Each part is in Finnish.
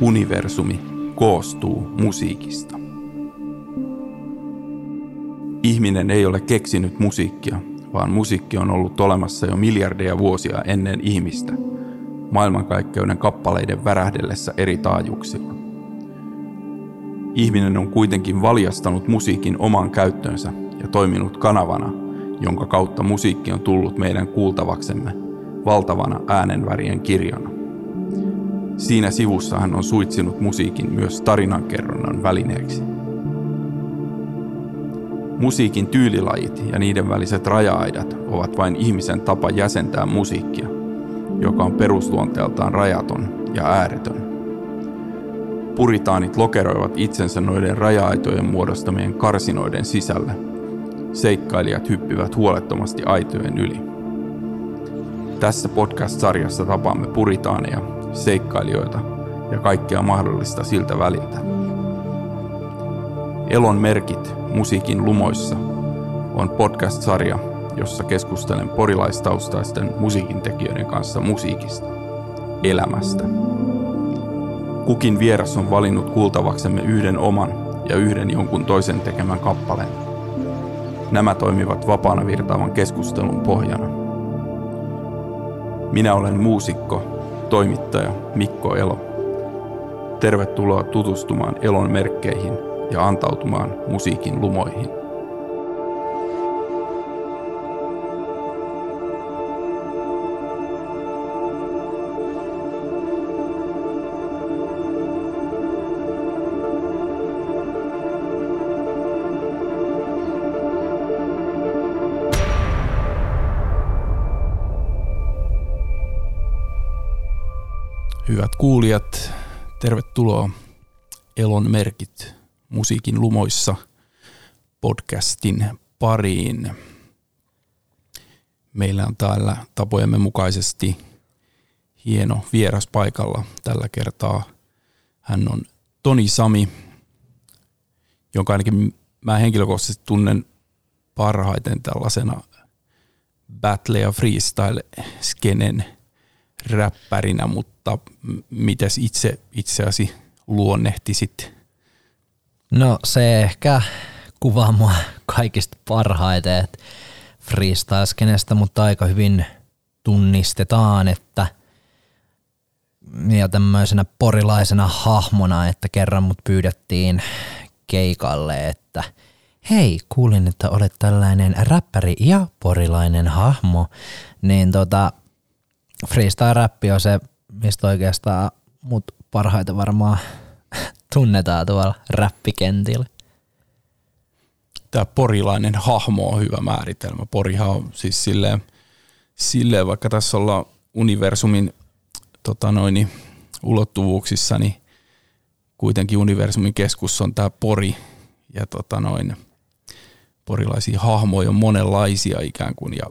Universumi koostuu musiikista. Ihminen ei ole keksinyt musiikkia, vaan musiikki on ollut olemassa jo miljardeja vuosia ennen ihmistä, maailmankaikkeuden kappaleiden värähdellessä eri taajuuksilla. Ihminen on kuitenkin valjastanut musiikin omaan käyttöönsä ja toiminut kanavana, jonka kautta musiikki on tullut meidän kuultavaksemme valtavana äänenvärien kirjana. Siinä sivussa hän on suitsinut musiikin myös tarinankerronnan välineeksi. Musiikin tyylilajit ja niiden väliset raja-aidat ovat vain ihmisen tapa jäsentää musiikkia, joka on perusluonteeltaan rajaton ja ääretön. Puritaanit lokeroivat itsensä noiden raja-aitojen muodostamien karsinoiden sisälle. Seikkailijat hyppivät huolettomasti aitojen yli. Tässä podcast-sarjassa tapaamme puritaaneja, seikkailijoita ja kaikkea mahdollista siltä väliltä. Elon merkit musiikin lumoissa on podcast-sarja, jossa keskustelen porilaistaustaisten musiikintekijöiden kanssa musiikista, elämästä. Kukin vieras on valinnut kuultavaksemme yhden oman ja yhden jonkun toisen tekemän kappaleen. Nämä toimivat vapaana virtaavan keskustelun pohjana. Minä olen muusikko, toimittaja Mikko Elo. Tervetuloa tutustumaan Elon merkkeihin ja antautumaan musiikin lumoihin. Hyvät kuulijat, tervetuloa Elon merkit musiikin lumoissa podcastin pariin. Meillä on täällä tapojemme mukaisesti hieno vieras paikalla. Tällä kertaa hän on Toni Sami, jonka ainakin mä henkilökohtaisesti tunnen parhaiten tällaisena battle- ja freestyle-skenen räppärinä, mutta mitäs itse itseäsi luonnehtisit? No se ehkä kuvaa mua kaikista parhaiten, että freestyle mutta aika hyvin tunnistetaan, että ja tämmöisenä porilaisena hahmona, että kerran mut pyydettiin keikalle, että hei, kuulin, että olet tällainen räppäri ja porilainen hahmo, niin tota, freestyle-räppi on se, mistä oikeastaan mut parhaiten varmaan tunnetaan tuolla räppikentillä. Tämä porilainen hahmo on hyvä määritelmä. Porihan on siis silleen, silleen vaikka tässä ollaan universumin tota noin, ulottuvuuksissa, niin kuitenkin universumin keskus on tämä pori ja tota noin, porilaisia hahmoja on monenlaisia ikään kuin ja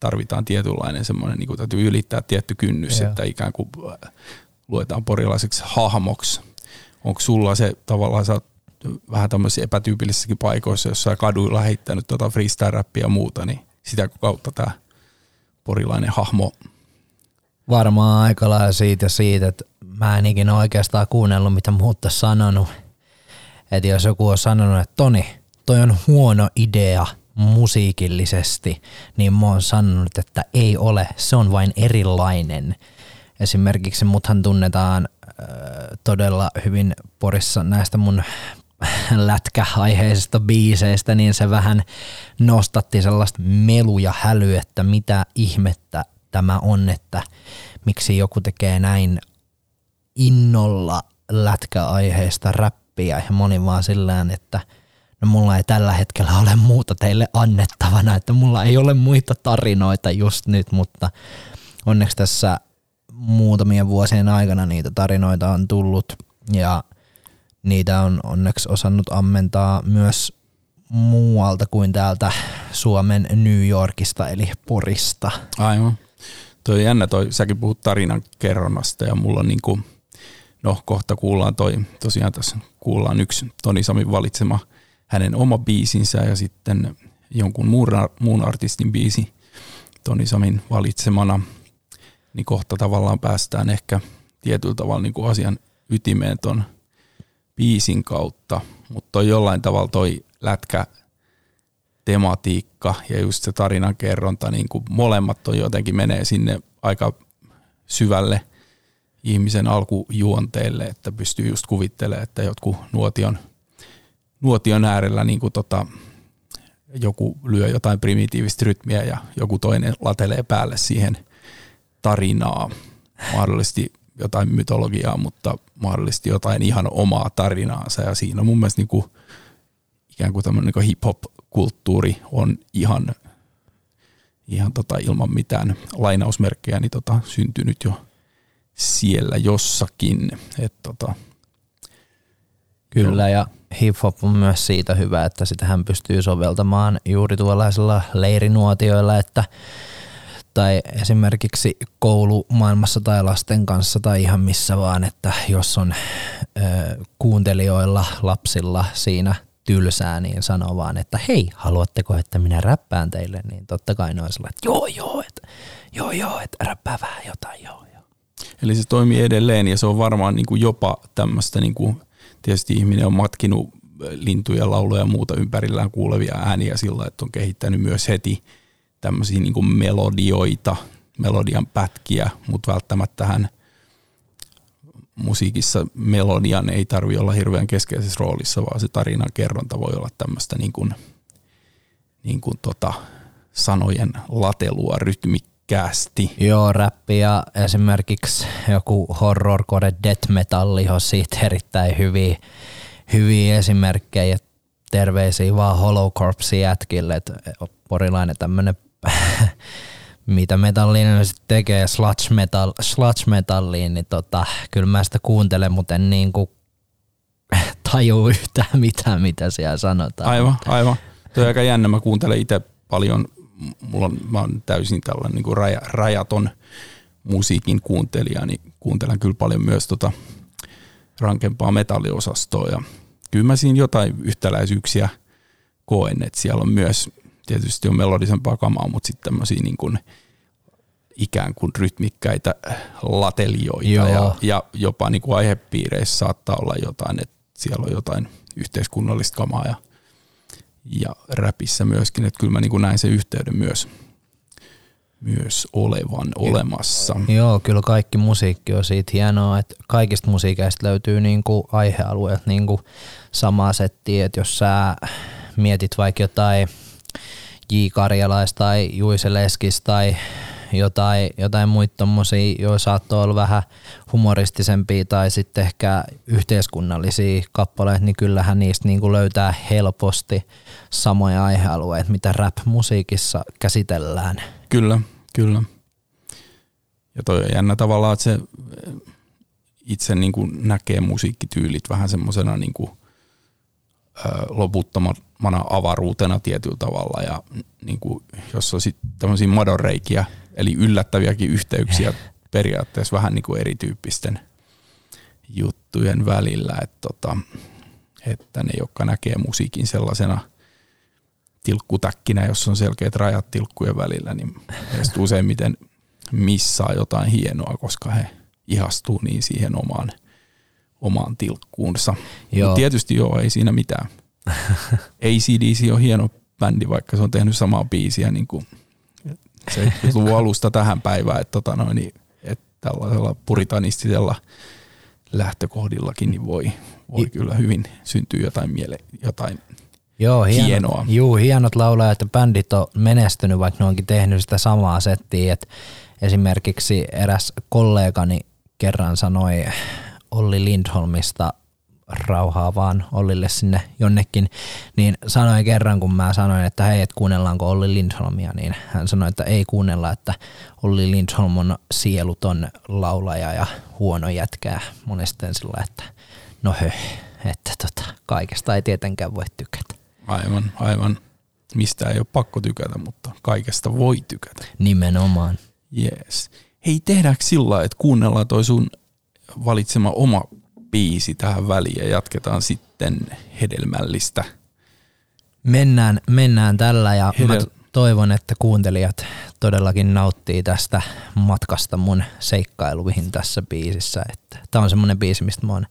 tarvitaan tietynlainen semmoinen, niin kuin täytyy ylittää tietty kynnys, yeah. että ikään kuin äh, luetaan porilaiseksi hahmoksi. Onko sulla se tavallaan, sä vähän tämmöisissä epätyypillisissäkin paikoissa, jossa kaduilla heittänyt tota freestyle-räppiä ja muuta, niin sitä kautta tämä porilainen hahmo Varmaan aika lailla siitä siitä, että mä en ikinä oikeastaan kuunnellut, mitä muut sanonut. Että jos joku on sanonut, että Toni, toi on huono idea musiikillisesti, niin mä oon sanonut, että ei ole, se on vain erilainen. Esimerkiksi muthan tunnetaan äh, todella hyvin Porissa näistä mun lätkäaiheisista biiseistä, niin se vähän nostatti sellaista melu ja hälyä, että mitä ihmettä tämä on, että miksi joku tekee näin innolla lätkäaiheista räppiä ja moni vaan sillään, että – no mulla ei tällä hetkellä ole muuta teille annettavana, että mulla ei ole muita tarinoita just nyt, mutta onneksi tässä muutamien vuosien aikana niitä tarinoita on tullut ja niitä on onneksi osannut ammentaa myös muualta kuin täältä Suomen New Yorkista eli Porista. Aivan. Toi on jännä, toi, säkin puhut tarinan kerronnasta ja mulla on niinku, no kohta kuullaan toi, tosiaan tässä kuullaan yksi Toni Samin valitsema – hänen oma biisinsä ja sitten jonkun muun, artistin biisi Toni Samin valitsemana, niin kohta tavallaan päästään ehkä tietyllä tavalla niin kuin asian ytimeen ton biisin kautta, mutta jollain tavalla toi lätkä tematiikka ja just se tarinan kerronta, niin kuin molemmat on jotenkin menee sinne aika syvälle ihmisen alkujuonteelle, että pystyy just kuvittelemaan, että jotkut nuotion, nuotion äärellä niin kuin tota, joku lyö jotain primitiivistä rytmiä ja joku toinen latelee päälle siihen tarinaa, mahdollisesti jotain mytologiaa, mutta mahdollisesti jotain ihan omaa tarinaansa ja siinä mun mielestä niin kuin, ikään kuin tämmöinen niin hip-hop-kulttuuri on ihan, ihan tota, ilman mitään lainausmerkkejä niin tota, syntynyt jo siellä jossakin. Et, tota, Kyllä, ja hip-hop on myös siitä hyvä, että sitä hän pystyy soveltamaan juuri tuollaisilla leirinuotioilla, että tai esimerkiksi koulumaailmassa tai lasten kanssa tai ihan missä vaan, että jos on ö, kuuntelijoilla, lapsilla siinä tylsää, niin sanoo vaan, että hei, haluatteko, että minä räppään teille, niin totta kai ne on että joo, joo, että joo, joo, että räppää vähän jotain, joo, joo. Eli se toimii edelleen ja se on varmaan niin kuin jopa tämmöistä, niin kuin, tietysti ihminen on matkinut lintuja, lauluja ja muuta ympärillään kuulevia ääniä sillä, että on kehittänyt myös heti tämmöisiä niin kuin melodioita, melodian pätkiä, mutta välttämättä hän musiikissa melodian ei tarvi olla hirveän keskeisessä roolissa, vaan se tarinan kerronta voi olla tämmöistä niin kuin, niin kuin tota sanojen latelua rytmikkäästi. Joo, räppi ja esimerkiksi joku horrorcore death metalli on siitä erittäin hyviä, hyviä esimerkkejä. Terveisiä vaan Hollow Corpse jätkille, että porilainen tämmönen mitä metallinen sitten tekee sludge, metal, sludge metalliin, niin tota, kyllä mä sitä kuuntelen, mutta en niin kuin tajuu yhtään mitään, mitä siellä sanotaan. Aivan, aivan. Tuo on aika jännä. Mä kuuntelen itse paljon, mulla on, mä oon täysin tällainen niin kuin raja, rajaton musiikin kuuntelija, niin kuuntelen kyllä paljon myös tota rankempaa metalliosastoa. Ja kyllä mä siinä jotain yhtäläisyyksiä koen, että siellä on myös tietysti on melodisempaa kamaa, mutta sitten tämmöisiä niin kuin ikään kuin rytmikkäitä latelioita ja, ja jopa niin kuin aihepiireissä saattaa olla jotain, että siellä on jotain yhteiskunnallista kamaa ja, ja räpissä myöskin, että kyllä mä niin kuin näin sen yhteyden myös, myös olevan olemassa. Joo, kyllä kaikki musiikki on siitä hienoa, että kaikista musiikeista löytyy niin kuin aihealueet niin kuin samaa settiä, että jos sä mietit vaikka jotain – J. Karjalais tai Juise Leskis tai jotain, jotain muita tommosia, joilla saattoi olla vähän humoristisempia tai sitten ehkä yhteiskunnallisia kappaleita, niin kyllähän niistä niin kuin löytää helposti samoja aihealueita, mitä rap-musiikissa käsitellään. Kyllä, kyllä. Ja toi on jännä tavallaan, että se itse niin kuin näkee musiikkityylit vähän semmoisena niin kuin loputtomana avaruutena tietyllä tavalla ja niin kuin, jos on sitten tämmöisiä madonreikiä, eli yllättäviäkin yhteyksiä periaatteessa vähän niin kuin erityyppisten juttujen välillä, että, tota, että ne, jotka näkee musiikin sellaisena tilkkutäkkinä, jos on selkeät rajat tilkkujen välillä, niin useimmiten missaa jotain hienoa, koska he ihastuu niin siihen omaan – omaan tilkkuunsa. Joo. tietysti joo, ei siinä mitään. ACDC on hieno bändi, vaikka se on tehnyt samaa biisiä niin kuin se luvun alusta tähän päivään, että, tota noin, niin, että tällaisella puritanistisella lähtökohdillakin niin voi, voi kyllä hyvin syntyä jotain, miele, jotain Joo, hienot, hienoa. Juu, hienot laulajat ja bändit on menestynyt, vaikka ne onkin tehnyt sitä samaa settiä. Et esimerkiksi eräs kollegani kerran sanoi Olli Lindholmista rauhaa vaan Ollille sinne jonnekin, niin sanoin kerran, kun mä sanoin, että hei, et kuunnellaanko Olli Lindholmia, niin hän sanoi, että ei kuunnella, että Olli Lindholm on sieluton laulaja ja huono jätkää monesti sillä, että no hö, että tota, kaikesta ei tietenkään voi tykätä. Aivan, aivan. Mistä ei ole pakko tykätä, mutta kaikesta voi tykätä. Nimenomaan. Yes. Hei, tehdäänkö sillä että kuunnellaan toi sun valitsema oma biisi tähän väliin ja jatketaan sitten hedelmällistä. Mennään, mennään tällä ja Hedel, toivon, että kuuntelijat todellakin nauttii tästä matkasta mun seikkailuihin tässä biisissä. Että tää on semmonen biisi, mistä, mä oon,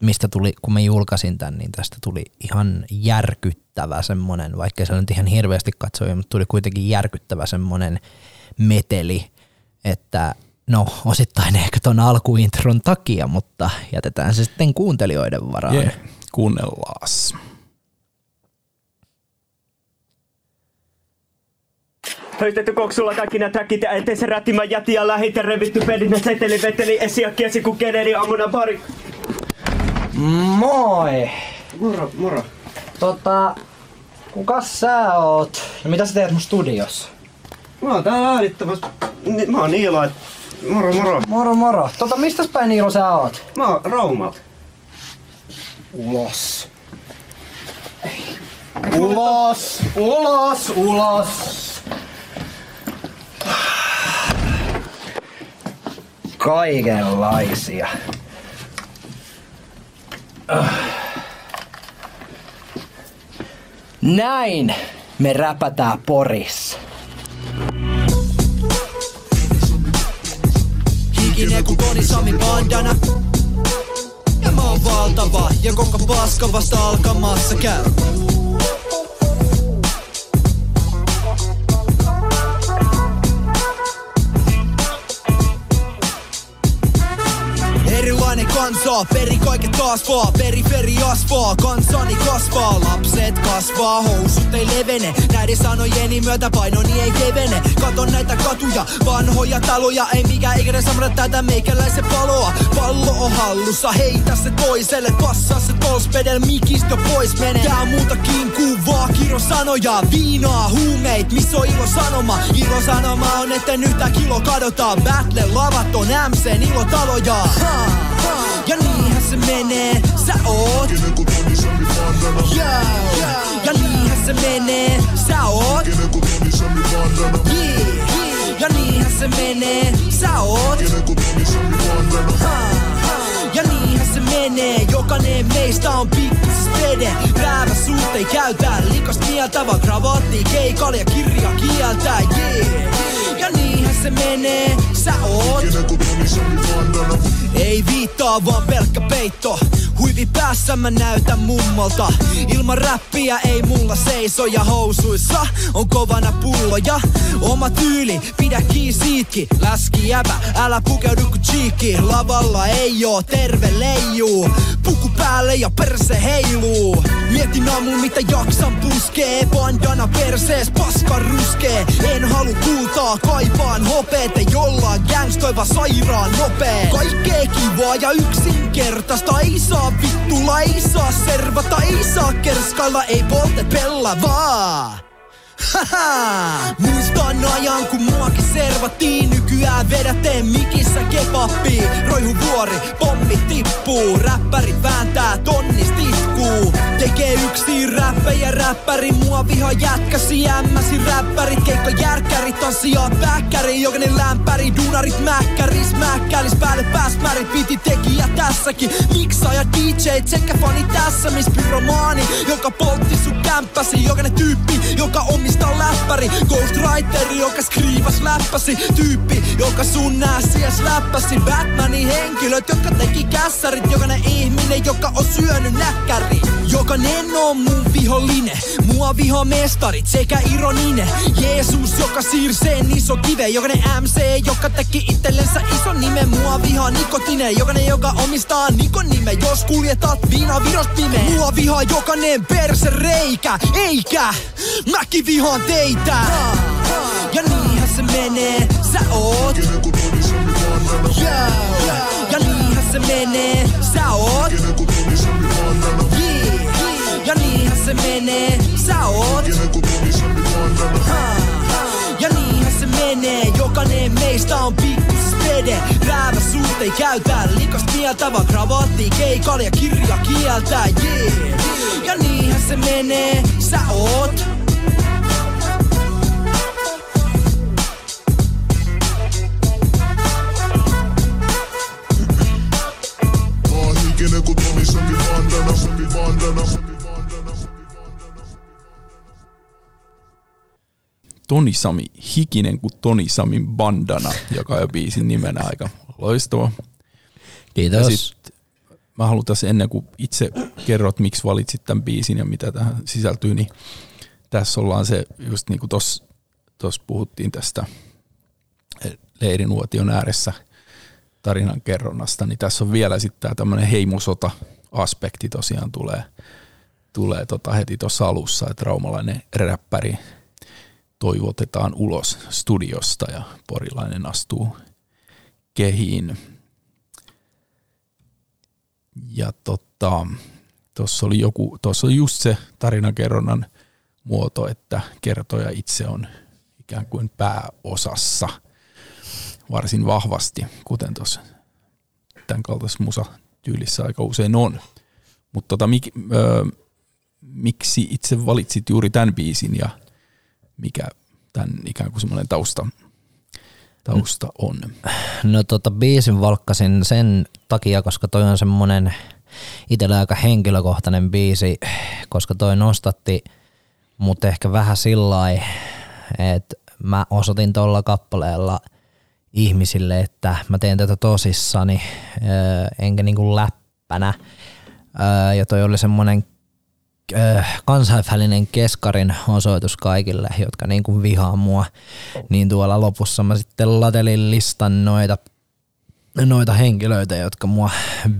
mistä tuli, kun mä julkaisin tämän, niin tästä tuli ihan järkyttävä semmonen, vaikka se on nyt ihan hirveästi katsoja, mutta tuli kuitenkin järkyttävä semmonen meteli, että no osittain ehkä ton alkuintron takia, mutta jätetään se sitten kuuntelijoiden varaan. Yeah, kuunnellaan. Höystetty koksulla kaikki nää täkit ja eteen se rättimä jäti ja lähitä revitty pelit, seteli veteli esiä kiesi kun keneli aamuna pari. Moi! Moro, moro. Tota, kuka sä oot? Ja mitä sä teet mun studiossa? Mä oon täällä äänittämässä. Ni- Mä oon Niilo, et... Moro, moro. Moro moro. Tota, mistä päin Niilo sä oot? Mä oon Raumalta. Ulos. Ulos, ulos, ulos. Kaikenlaisia. Näin me räpätään Porissa. Hikinen kuin Toni Sami bandana. Ja mä oon valtava ja koko paska vasta alkamassa käy Erilainen kansa, peri kaiket taas vaan. Periferi asfaa, kansani kasvaa. Lapset kasvaa, housut ei levene. Näiden sanojeni myötä painoni ei kevene. Katon näitä katuja, vanhoja taloja. Ei mikään ikinä samalla tätä meikäläisen paloa Pallo on hallussa, heitä se toiselle. Passaa se tolspedel, mikistä pois menee Tää on muutakin kuin vaan kirosanoja Viinaa, huumeit, missä on ilo sanoma. Ilo sanoma on, että nyt tää kilo kadotaan. Battle lavat on MCn ilotaloja. Ha, ha. Ja niinhän se menee, sä oot yeah. Ja niinhän se menee, sä oot yeah. Ja niinhän se menee, sä oot ha, ha. Ja niinhän se menee, jokainen meistä on pikkus vede Räävä suut ei käytä, likas mieltä vaan kravatti keikalle ja kirja kieltä yeah. Ja niinhän se menee, sä oot. Ei viittaa vaan pelkkä peitto Huivi päässä mä näytän mummolta. Ilman räppiä ei mulla seiso ja housuissa. On kovana pulloja. Oma tyyli, pidä kiinni siitki. Läski jäbä, älä pukeudu ku cheekki Lavalla ei oo terve leijuu Puku päälle ja perse heiluu. Mietin aamuun mitä jaksan puskee. Bandana persees paska ruskee. En halu kultaa, kaipaan hopeet. Ei jollain gangstoiva sairaan nopee. Kaikkea kivaa ja yksinkertaista Ei saa vittulla, ei saa servata Ei saa kerskailla, ei polte pella vaan Haha! Muistan ajan kun muakin servattiin. Nykyään vedäteen mikissä kebappi Roihu vuori, pommi tippuu. Räppärit vääntää tonnis titkuu Tekee yksi räppejä räppäri Mua viha jätkäsi ämmäsi räppärit Keikka järkkärit tanssiaa päkkäri. Jokainen lämpäri, dunarit mäkkäris Mäkkälis päälle pääsmärit. Piti tekijä tässäkin. Miksaaja DJ sekä fani tässä Miss pyromaani, joka poltti sun kämppäsi. Jokainen tyyppi, joka omistaa läppäri. Ghostwriter, joka skriivas läppäsi. Tyyppi, joka sun nääsiäs läppäsi. Batmanin henkilöt, jotka teki kässärit. Jokainen ihminen, joka on syönyt näkkäri. Jokainen on mun vihollinen. Mua viho mestarit sekä ironinen Jeesus, joka siirseen iso kive Jokainen MC, joka teki itsellensä iso nime Mua vihaa nikotine Jokainen, joka omistaa nikon nime Jos kuljetat viinaa virost pime Mua vihaa jokainen perse reikä Eikä, mäkin vihaan teitä. Ja niinhän se menee, sä oot. Yeah. Ja niinhän se menee, sä oot. Ja niinhän se menee, sä oot. Ja niinhän se menee, jokainen meistä on pikkus spede Räävä suut ei käytä, likas mieltä vaan kravatti keikalla ja kirja kieltä yeah. Ja niinhän se menee, sä oot Hikinen kuin Toni Sami bandana, Sami bandana, Sami bandana. Toni Sami, hikinen kuin Toni Samin bandana, joka on jo biisin nimenä aika loistava. Kiitos. Ja sit mä haluan tässä ennen kuin itse kerrot, miksi valitsit tämän biisin ja mitä tähän sisältyy, niin tässä ollaan se, just niin kuin tuossa puhuttiin tästä leirinuotion ääressä tarinan kerronnasta, niin tässä on vielä sitten tämä tämmöinen heimosota-aspekti tosiaan tulee, tulee tota heti tuossa alussa, että raumalainen räppäri toivotetaan ulos studiosta ja porilainen astuu kehiin. Ja tota, tuossa oli joku, tuossa oli just se tarinankerronnan muoto, että kertoja itse on ikään kuin pääosassa varsin vahvasti, kuten tuossa tämän kaltaisessa musa-tyylissä aika usein on. Mutta tota, mik, miksi itse valitsit juuri tämän biisin ja mikä tämän ikään kuin semmoinen tausta, tausta on? No tota biisin valkkasin sen takia, koska toi on semmoinen itsellä aika henkilökohtainen biisi, koska toi nostatti mut ehkä vähän sillä että mä osoitin tuolla kappaleella ihmisille, että mä teen tätä tosissani, enkä niinku läppänä. Ja toi oli semmoinen kansainvälinen keskarin osoitus kaikille, jotka niin kuin vihaa mua, niin tuolla lopussa mä sitten latelin listan noita, noita henkilöitä, jotka mua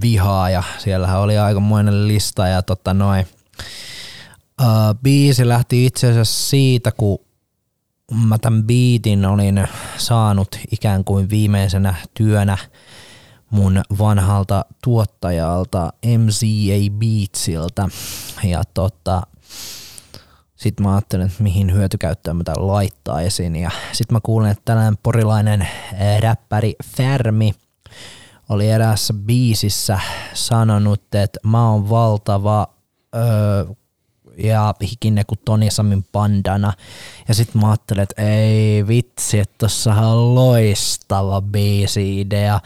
vihaa ja siellähän oli aikamoinen lista ja tota noin. Uh, biisi lähti itse asiassa siitä, kun mä tämän biitin olin saanut ikään kuin viimeisenä työnä mun vanhalta tuottajalta MCA Beatsiltä. Ja tota, sitten mä ajattelin, että mihin hyötykäyttöön mä tämän laittaisin. Ja sitten mä kuulin, että tällainen porilainen räppäri Färmi oli eräässä biisissä sanonut, että mä oon valtava öö, ja hikinen kuin Toni Samin pandana. Ja sitten mä ajattelin, että ei vitsi, että tossahan on loistava biisi-idea.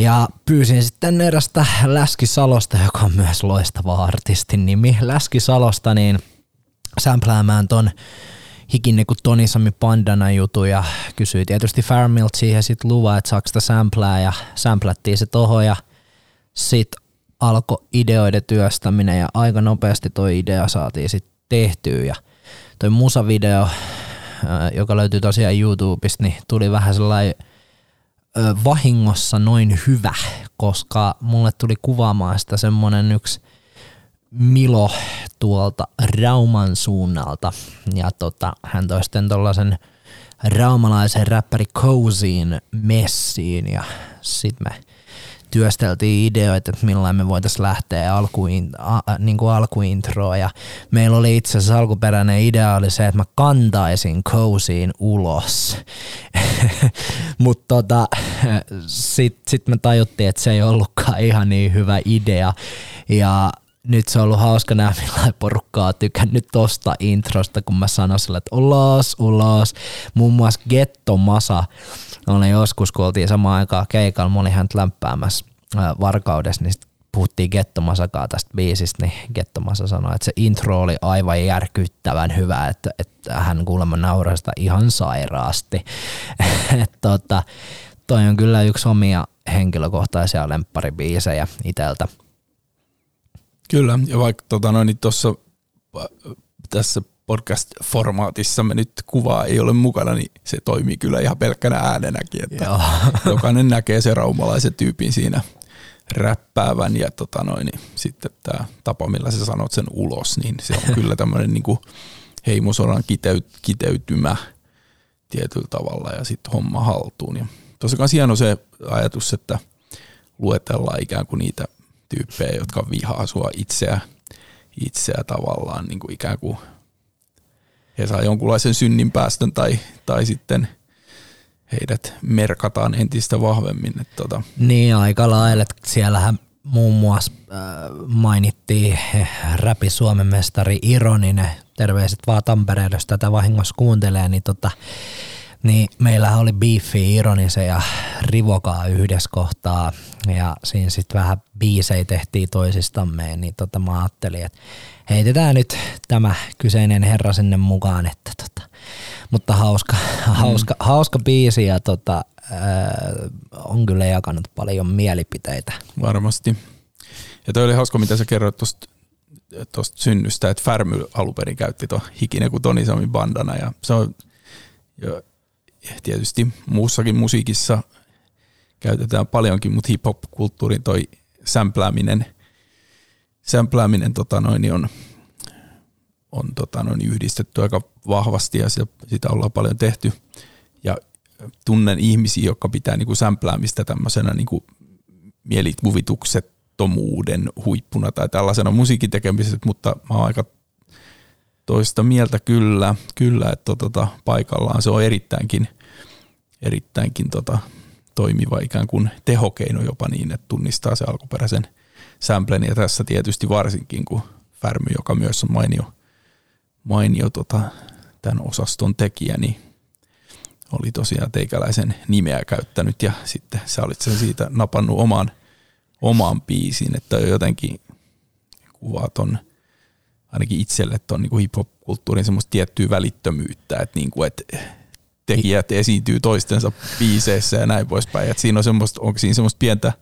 Ja pyysin sitten erästä Läski Salosta, joka on myös loistava artistin nimi, Läski Salosta, niin sämpläämään ton hikinen kuin Toni Sami Pandana jutu ja kysyi tietysti Farmilt siihen sit luva, että saako sitä samplää ja samplättiin se toho ja sit alkoi ideoiden työstäminen ja aika nopeasti toi idea saatiin sitten tehtyä ja toi musavideo, joka löytyy tosiaan YouTubesta, niin tuli vähän sellainen vahingossa noin hyvä, koska mulle tuli kuvaamaan sitä semmonen yksi Milo tuolta Rauman suunnalta. Ja tota, hän toi sitten tollasen raumalaisen räppäri Coziin messiin ja sit me työsteltiin ideoita, että millain me voitaisiin lähteä alkuin, a, niin kuin alkuintroa ja meillä oli itse asiassa alkuperäinen idea oli se, että mä kantaisin Coziin ulos. Mutta tota, sitten sit me tajuttiin, että se ei ollutkaan ihan niin hyvä idea ja nyt se on ollut hauska nähdä, millainen porukkaa on tykännyt tosta introsta, kun mä sanoin sille, että ulos, ulos. Muun muassa Getto Masa oli joskus, kun oltiin samaan aikaan keikalla, mä olin häntä lämpäämässä varkaudessa, niin puhuttiin Gettomasakaa tästä biisistä, niin Gettomasa sanoi, että se intro oli aivan järkyttävän hyvä, että, että hän kuulemma nauraa sitä ihan sairaasti. tota, toi on kyllä yksi omia henkilökohtaisia lempparibiisejä iteltä. Kyllä, ja vaikka tota noin, niin tässä podcast-formaatissa me nyt kuvaa ei ole mukana, niin se toimii kyllä ihan pelkkänä äänenäkin, että Joo. jokainen näkee se raumalaisen tyypin siinä räppäävän ja tota noin, niin sitten tämä tapa, millä sä sanot sen ulos, niin se on kyllä tämmöinen niin heimosodan kiteyt, kiteytymä tietyllä tavalla ja sitten homma haltuun. Ja tuossa kanssa hieno se ajatus, että luetellaan ikään kuin niitä tyyppejä, jotka vihaa sua itseä, itseä tavallaan niin kuin ikään kuin he saa jonkunlaisen synnin päästön tai, tai sitten heidät merkataan entistä vahvemmin. Että tota. Niin, aika lailla. Siellähän muun muassa äh, mainittiin räpi Suomen mestari Ironinen, terveiset vaan Tampereelle, jos tätä vahingossa kuuntelee, niin tota, niin meillä oli Beefi, Ironisen ja Rivokaa yhdessä kohtaa ja siinä sitten vähän biisei tehtiin toisistamme, niin tota mä ajattelin, että heitetään nyt tämä kyseinen herra sinne mukaan, että tota, mutta hauska, hauska, hauska biisi ja tota, ää, on kyllä jakanut paljon mielipiteitä. Varmasti. Ja toi oli hauska, mitä sä kerroit tuosta tosta synnystä, että Färmy alun perin käytti tuon hikinen kuin Toni Samin bandana ja se on ja tietysti muussakin musiikissa käytetään paljonkin, mutta hip-hop-kulttuurin toi sämplääminen, sämplääminen tota noin, on, on tota noin, yhdistetty aika vahvasti ja sitä, sitä ollaan paljon tehty. Ja tunnen ihmisiä, jotka pitää niinku sämpläämistä tämmöisenä niinku mielikuvituksettomuuden huippuna tai tällaisena musiikin tekemisessä, mutta mä oon aika toista mieltä. Kyllä, kyllä että tota, paikallaan. Se on erittäinkin, erittäinkin tota, toimiva ikään kuin tehokeino jopa niin, että tunnistaa se alkuperäisen samplen. Ja tässä tietysti varsinkin kun Färmy, joka myös on mainio, mainio tota, tämän osaston tekijä, niin oli tosiaan teikäläisen nimeä käyttänyt ja sitten sä olit sen siitä napannut omaan, omaan biisiin, että jotenkin kuvaat on ainakin itselle tuon niin hip-hop-kulttuurin semmoista tiettyä välittömyyttä, että, niin kuin, että tekijät esiintyy toistensa biiseissä ja näin poispäin. Että siinä on semmoista, onko siinä semmoista pientä,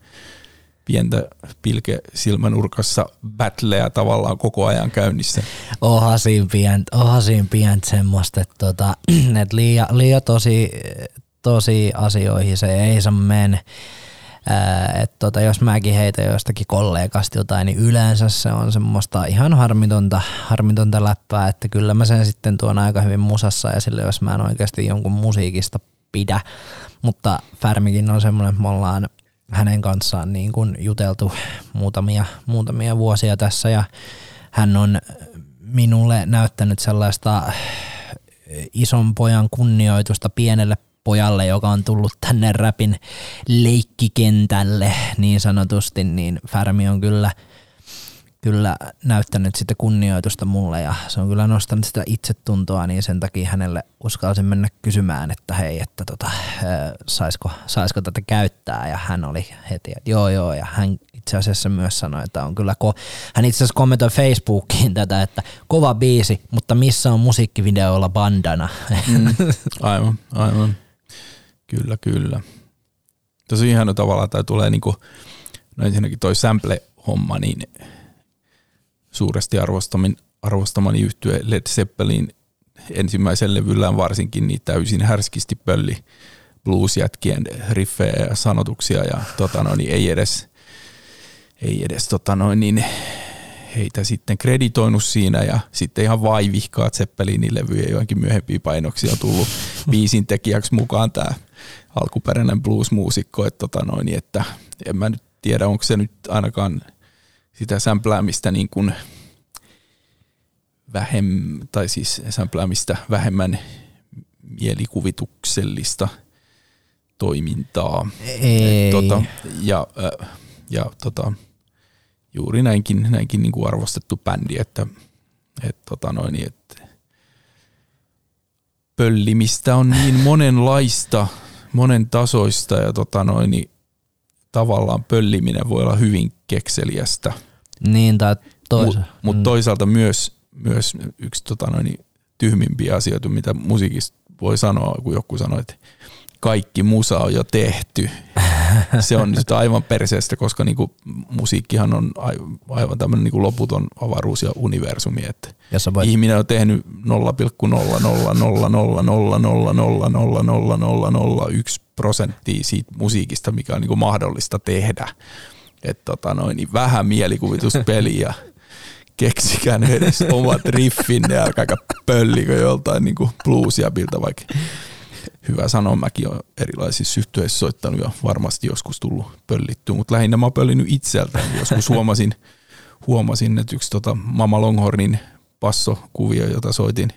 pientä pilke silmänurkassa battleja tavallaan koko ajan käynnissä. Onhan siinä pientä, onhan siinä pientä semmoista, että, tota, että liian, liian tosi, tosi asioihin se ei saa mennä. Että tota, jos mäkin heitä jostakin kollegasta jotain, niin yleensä se on semmoista ihan harmitonta, harmitonta läppää, että kyllä mä sen sitten tuon aika hyvin musassa esille, jos mä en oikeasti jonkun musiikista pidä. Mutta Färmikin on semmoinen, että me ollaan hänen kanssaan niin kuin juteltu muutamia, muutamia vuosia tässä ja hän on minulle näyttänyt sellaista ison pojan kunnioitusta pienelle pojalle, joka on tullut tänne räpin leikkikentälle niin sanotusti, niin Färmi on kyllä – kyllä näyttänyt sitä kunnioitusta mulle ja se on kyllä nostanut sitä itsetuntoa, niin sen takia hänelle uskalsin mennä kysymään, että hei, että tota, saisiko, saisiko tätä käyttää ja hän oli heti, että joo joo ja hän itse asiassa myös sanoi, että on kyllä, ko- hän itse asiassa kommentoi Facebookiin tätä, että kova biisi, mutta missä on musiikkivideoilla bandana. Mm, aivan, aivan. Kyllä, kyllä. Tosi ihana tavalla, tämä tulee niinku, no ensinnäkin toi sample-homma, niin suuresti arvostamin, arvostamani yhtye Led Zeppelin ensimmäisen levyllään varsinkin niin täysin härskisti pölli bluesjätkien riffejä ja sanotuksia ja tota noin, niin ei edes, ei edes tota noin, niin heitä sitten kreditoinut siinä ja sitten ihan vaivihkaa Zeppelinin levyjä joinkin myöhempiä painoksia on tullut biisin tekijäksi mukaan tämä alkuperäinen bluesmuusikko, että, tota noin, että en mä nyt tiedä, onko se nyt ainakaan – sitä sämpläämistä niin kuin vähem, tai siis sämpläämistä vähemmän mielikuvituksellista toimintaa. Ei. Tota, ja ja tota, juuri näinkin, näinkin niin kuin arvostettu bändi, että, et, tota noin, että pöllimistä on niin monenlaista, monen tasoista ja tota noin, tavallaan pölliminen voi olla hyvin kekseliästä – niin, tai toisaalta. Mutta mut mm. toisaalta myös, myös yksi tota noin, tyhmimpiä asioita, mitä musiikista voi sanoa, kun joku sanoo, että kaikki musa on jo tehty. Se on nyt aivan perseestä, koska niinku musiikkihan on aivan tämmöinen niinku loputon avaruus ja universumi. Että voit... Ihminen on tehnyt 0,00000000001 prosenttia siitä musiikista, mikä on niinku mahdollista tehdä että tota noin, niin vähän mielikuvituspeliä ja keksikään edes omat riffinne ja aika pöllikö joltain niin kuin bluesia biltä vaikka hyvä sanoa, mäkin olen erilaisissa yhtyeissä soittanut ja varmasti joskus tullut pöllittyä, mutta lähinnä mä oon pöllinyt itseltäni. Joskus huomasin, huomasin että yksi tota Mama Longhornin passokuvio, jota soitin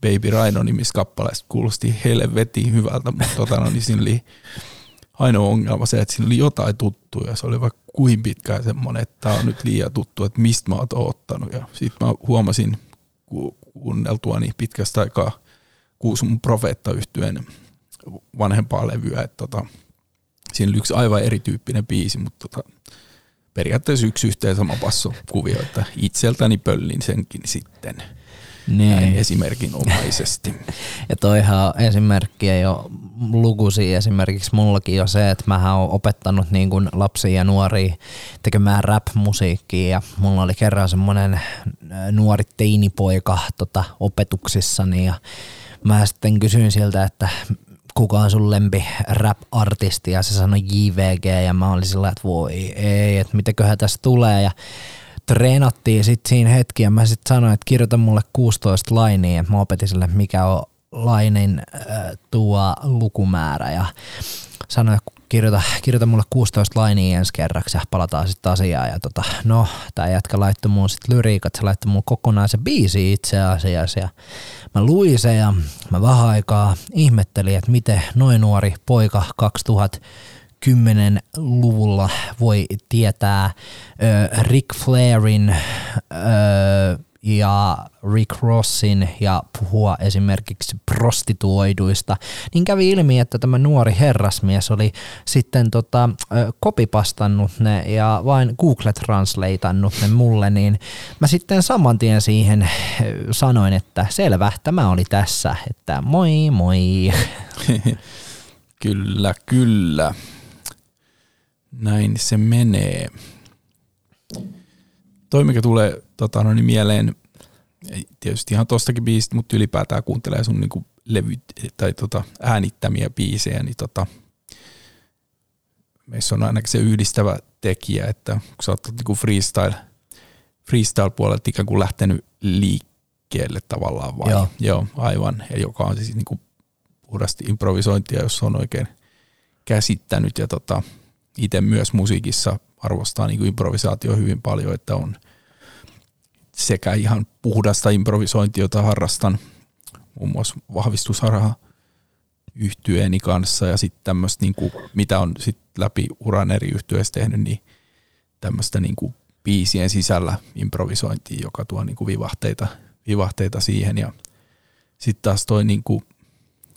Baby Rhino nimistä kappaleesta, kuulosti helvetin hyvältä, mutta tota, no, niin siinä oli ainoa ongelma se, että siinä oli jotain tuttuja. Se oli vaikka kuin pitkään semmoinen, että tämä on nyt liian tuttu, että mistä mä oon ottanut. Ja sitten mä huomasin kuunneltuani pitkästä aikaa kuusi mun profeetta yhtyen vanhempaa levyä, että tota, siinä oli yksi aivan erityyppinen biisi, mutta tota, periaatteessa yksi yhteen sama passo kuvio, että itseltäni pöllin senkin sitten. Niin. näin esimerkinomaisesti. Ja toihan on esimerkkiä jo lukuisia esimerkiksi mullakin jo se, että mä oon opettanut niin kuin lapsia ja nuoria tekemään rap-musiikkia ja mulla oli kerran semmoinen nuori teinipoika tota, opetuksissani ja mä sitten kysyin siltä, että kuka on sun lempi rap-artisti ja se sanoi JVG ja mä olin sillä että voi ei, että mitäköhän tässä tulee ja treenattiin sitten siinä hetki ja mä sitten sanoin, että kirjoita mulle 16 lainia, mä opetin sille, mikä on lainin äh, tuo lukumäärä ja sanoin, että kirjoita, kirjoita mulle 16 lainia ensi kerraksi ja palataan sitten asiaan. Ja tota, no, tää jätkä laittoi mun sitten lyriikat, se laittoi mun kokonaisen biisi itse asiassa ja mä luin se ja mä vähän aikaa ihmettelin, että miten noin nuori poika 2010-luvulla voi tietää ö, Rick Flairin ö, ja Rick Rossin ja puhua esimerkiksi prostituoiduista, niin kävi ilmi, että tämä nuori herrasmies oli sitten tota, kopipastannut ne ja vain Google Translateannut ne mulle, niin mä sitten saman tien siihen sanoin, että selvä, tämä oli tässä, että moi moi. Kyllä, kyllä. Näin se menee. Toi, mikä tulee tota, no niin mieleen, ei tietysti ihan tostakin biisistä, mutta ylipäätään kuuntelee sun niinku levyt tai tota, äänittämiä biisejä, niin tota, meissä on ainakin se yhdistävä tekijä, että kun sä oot niinku freestyle, freestyle-puolelta ikään kuin lähtenyt liikkeelle tavallaan vai? Joo. Joo aivan. Ja joka on siis niinku puhdasti improvisointia, jos on oikein käsittänyt ja tota, itse myös musiikissa arvostaa niin improvisaatio hyvin paljon, että on sekä ihan puhdasta improvisointia, jota harrastan muun muassa vahvistusharha yhtyeeni kanssa ja sitten tämmöistä, niin kuin, mitä on sit läpi uran eri yhtyeistä tehnyt, niin tämmöistä niin kuin biisien sisällä improvisointia, joka tuo niin kuin vivahteita, vivahteita siihen. Ja sitten taas toi niin kuin,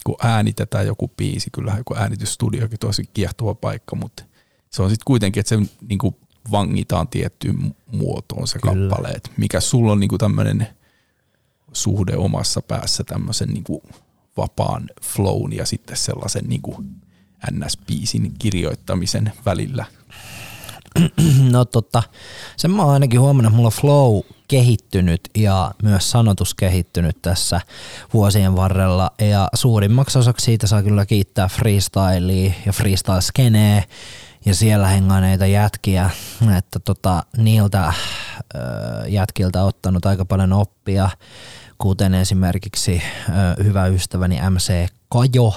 kun äänitetään joku biisi, kyllähän joku äänitysstudiokin tosi kiehtova paikka, mutta se on sitten kuitenkin, että se niin kuin vangitaan tiettyyn muotoon se Kyllä. kappale. Et mikä sulla on niin kuin tämmöinen suhde omassa päässä tämmöisen niin kuin vapaan flown ja sitten sellaisen niin kuin NS-biisin kirjoittamisen välillä. No totta, sen mä oon ainakin huomannut, että mulla on flow kehittynyt ja myös sanotus kehittynyt tässä vuosien varrella ja suurimmaksi osaksi siitä saa kyllä kiittää freestylea ja freestyle-skeneä ja siellä henganeita jätkiä, että tota, niiltä ö, jätkiltä ottanut aika paljon oppia, kuten esimerkiksi ö, hyvä ystäväni MC Kajo,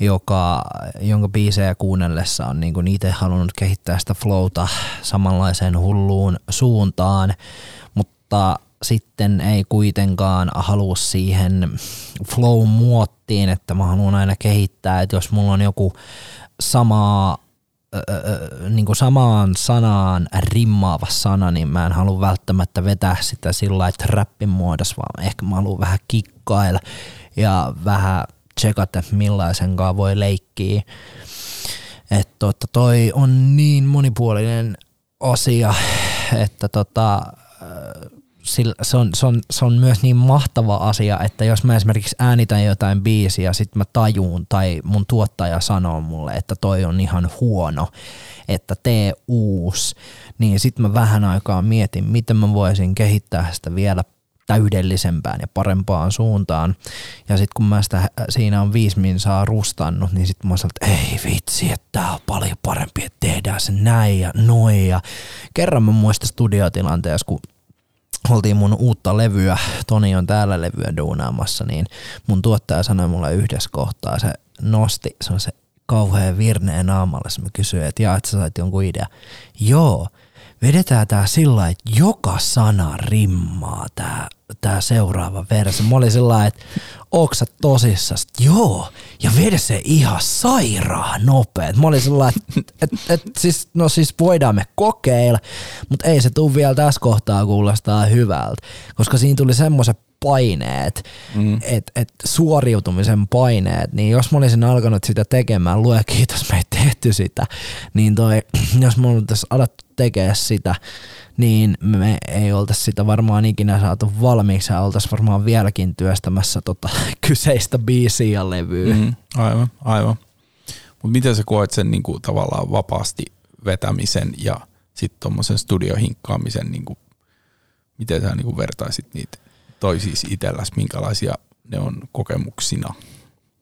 joka, jonka biisejä kuunnellessa on niin itse halunnut kehittää sitä flowta samanlaiseen hulluun suuntaan, mutta sitten ei kuitenkaan halua siihen flow-muottiin, että mä haluan aina kehittää, että jos mulla on joku sama niin kuin samaan sanaan rimmaava sana, niin mä en halua välttämättä vetää sitä sillä lailla trappin muodossa, vaan ehkä mä haluan vähän kikkailla ja vähän tsekata, millaisenkaan voi leikkiä. Että tota, toi on niin monipuolinen asia, että tota, sillä, se, on, se, on, se on myös niin mahtava asia, että jos mä esimerkiksi äänitän jotain biisiä, sit mä tajuun tai mun tuottaja sanoo mulle, että toi on ihan huono, että tee uusi, niin sit mä vähän aikaa mietin, miten mä voisin kehittää sitä vielä täydellisempään ja parempaan suuntaan. Ja sitten kun mä sitä siinä on viisi minsaa rustannut, niin sitten mä sanoin, että ei vitsi, että tää on paljon parempi, että tehdään se näin ja noin. Ja kerran mä muistan studiotilanteessa, kun oltiin mun uutta levyä, Toni on täällä levyä duunaamassa, niin mun tuottaja sanoi mulle yhdessä kohtaa, se nosti se on se kauhean virneen naamalle, mä kysyin, että jaa, että sä sait jonkun idea. Joo, vedetään tää sillä että joka sana rimmaa tää, tää seuraava versi. Mä olin sillä että onks sä tosissas? Joo, ja vedä se ihan sairaan nopeet. Mä olin sillä että et, et, siis, no siis voidaan me kokeilla, mutta ei se tuu vielä tässä kohtaa kuulostaa hyvältä, koska siinä tuli semmoiset paineet, mm. että et suoriutumisen paineet, niin jos mä olisin alkanut sitä tekemään, lue kiitos, me ei tehty sitä, niin toi, jos me oltaisiin alettu tekemään sitä, niin me ei oltaisi sitä varmaan ikinä saatu valmiiksi ja oltaisiin varmaan vieläkin työstämässä tota kyseistä biisiä ja levyä. Mm. Aivan, aivan. Mutta miten sä koet sen niinku tavallaan vapaasti vetämisen ja sitten tuommoisen studiohinkkaamisen, niinku, miten sä niinku vertaisit niitä toisiisi itselläsi, minkälaisia ne on kokemuksina?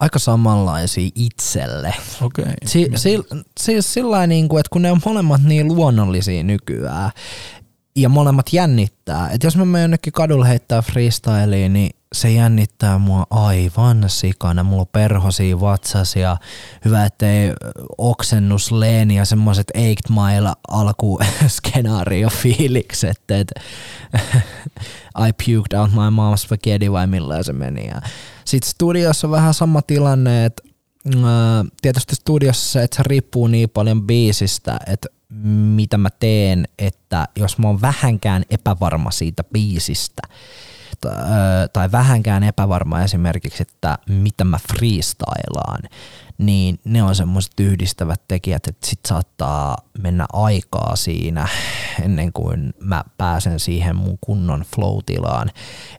Aika samanlaisia itselle. Okei. Okay. Si- si- siis sillä niin kuin, että kun ne on molemmat niin luonnollisia nykyään ja molemmat jännittää, että jos mä menen jonnekin kadulle heittää freestyliin, niin se jännittää mua aivan sikana. Mulla on perhosia vatsasia, hyvä ettei oksennus leeni ja semmoiset eight mile alku skenaario fiilikset, että I puked out my mom's spaghetti vai millä se meni. Ja sitten studiossa on vähän sama tilanne, että äh, tietysti studiossa että se riippuu niin paljon biisistä, että mitä mä teen, että jos mä oon vähänkään epävarma siitä biisistä, tai vähänkään epävarma esimerkiksi, että mitä mä freestylaan, niin ne on semmoiset yhdistävät tekijät, että sit saattaa mennä aikaa siinä ennen kuin mä pääsen siihen mun kunnon flow-tilaan.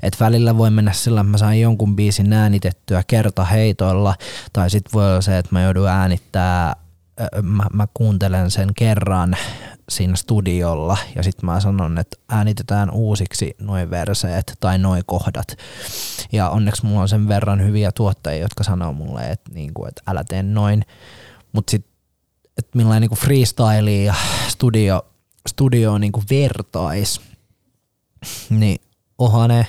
Et välillä voi mennä sillä, että mä saan jonkun biisin äänitettyä kertaheitoilla, tai sit voi olla se, että mä joudun äänittää mä, mä kuuntelen sen kerran siinä studiolla ja sitten mä sanon, että äänitetään uusiksi noin verseet tai noin kohdat. Ja onneksi mulla on sen verran hyviä tuottajia, jotka sanoo mulle, että, niinku, että älä tee noin. Mutta sitten, että millainen niinku freestyle ja studio, studio niinku vertais, niin onhan ne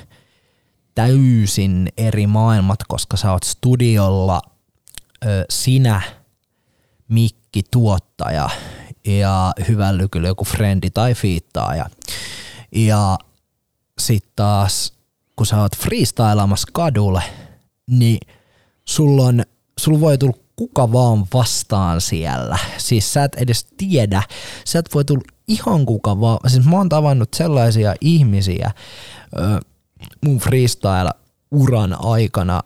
täysin eri maailmat, koska sä oot studiolla ö, sinä – mikki tuottaja ja hyvän lykyllä joku frendi tai fiittaaja. Ja sitten taas, kun sä oot freestylaamassa kadulle, niin sulla, on, sulla voi tulla kuka vaan vastaan siellä. Siis sä et edes tiedä, sä et voi tulla ihan kuka vaan. Siis mä oon tavannut sellaisia ihmisiä mun freestyle-uran aikana,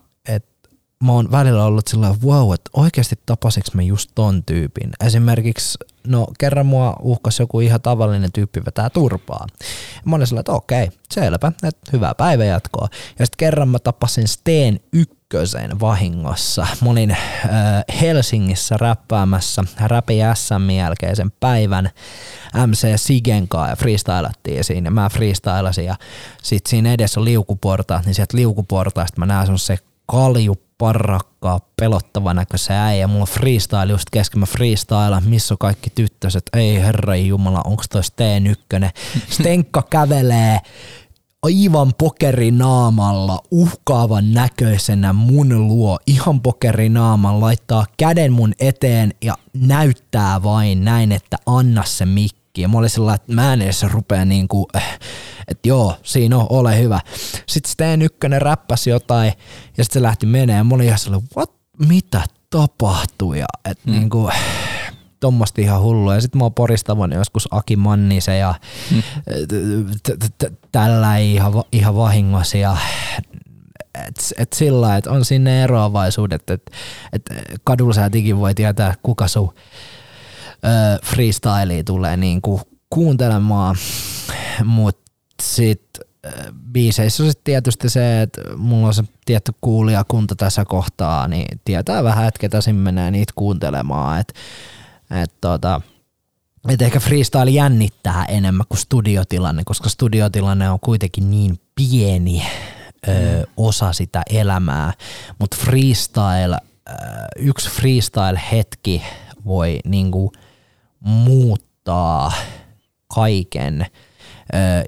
mä oon välillä ollut sillä wow, että oikeasti tapasiks mä just ton tyypin. Esimerkiksi, no kerran mua uhkas joku ihan tavallinen tyyppi vetää turpaa. Mä olin sillä, että okei, selvä, että hyvää päivänjatkoa. Ja sitten kerran mä tapasin Steen ykkösen vahingossa. Mä olin äh, Helsingissä räppäämässä Räpi SM jälkeisen päivän MC Sigen kanssa ja freestylattiin siinä. Mä freestylasin ja sit siinä edessä on liukuportaat, niin sieltä liukuportaista mä näen se kalju parrakkaa, pelottava näköisen äijä. Mulla on freestyle just kesken, mä freestyle, missä on kaikki tyttöset, ei herra jumala, onks toi Steen ykkönen. Stenkka kävelee aivan pokerinaamalla, uhkaavan näköisenä mun luo, ihan pokerinaamalla, laittaa käden mun eteen ja näyttää vain näin, että anna se mikki. Ja mä olin sillä että mä en edes rupea niinku, että joo, siinä on, ole hyvä. Sitten Steen ykkönen räppäsi jotain ja sitten se lähti menee ja mä olin ihan sellainen, what, mitä tapahtui? Ja et mm. niinku, tuommoista ihan hullua. Ja sitten mä oon poristavan joskus Aki Mannisen ja mm. tällä ihan, ihan vahingossa ja et, et sillä että on sinne eroavaisuudet, että et kadulla sä voi tietää, kuka sun ö, freestylea tulee niinku kuuntelemaan, mutta sitten biiseissä on sitten tietysti se, että mulla on se tietty kuulijakunta tässä kohtaa, niin tietää vähän, että ketä sinne menee niitä kuuntelemaan. Että et tota, et ehkä freestyle jännittää enemmän kuin studiotilanne, koska studiotilanne on kuitenkin niin pieni ö, mm. osa sitä elämää, mutta freestyle, ö, yksi freestyle-hetki voi niinku muuttaa kaiken –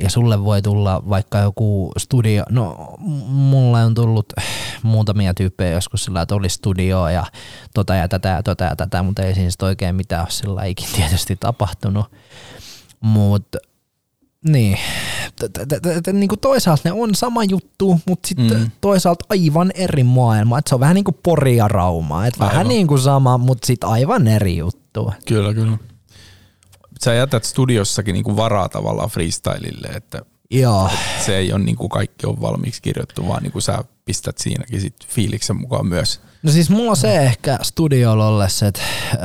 ja sulle voi tulla vaikka joku studio, no mulle on tullut muutamia tyyppejä joskus sillä, että olisi studio ja tota ja tätä ja tota ja tätä, mutta ei siinä oikein mitään ole sillä ikin tietysti tapahtunut. Mutta niin, niin kuin toisaalta ne on sama juttu, mutta sitten mm. toisaalta aivan eri maailma. Et se on vähän niin kuin Pori ja Rauma. Et vähän niin kuin sama, mutta sitten aivan eri juttu. Kyllä, kyllä sä jätät studiossakin niinku varaa tavallaan freestylille, että Joo, Se ei ole niin kuin kaikki on valmiiksi kirjoittu, vaan niin kuin sä pistät siinäkin sit fiiliksen mukaan myös. No siis mulla on se ehkä studiolla ollessa, että öö,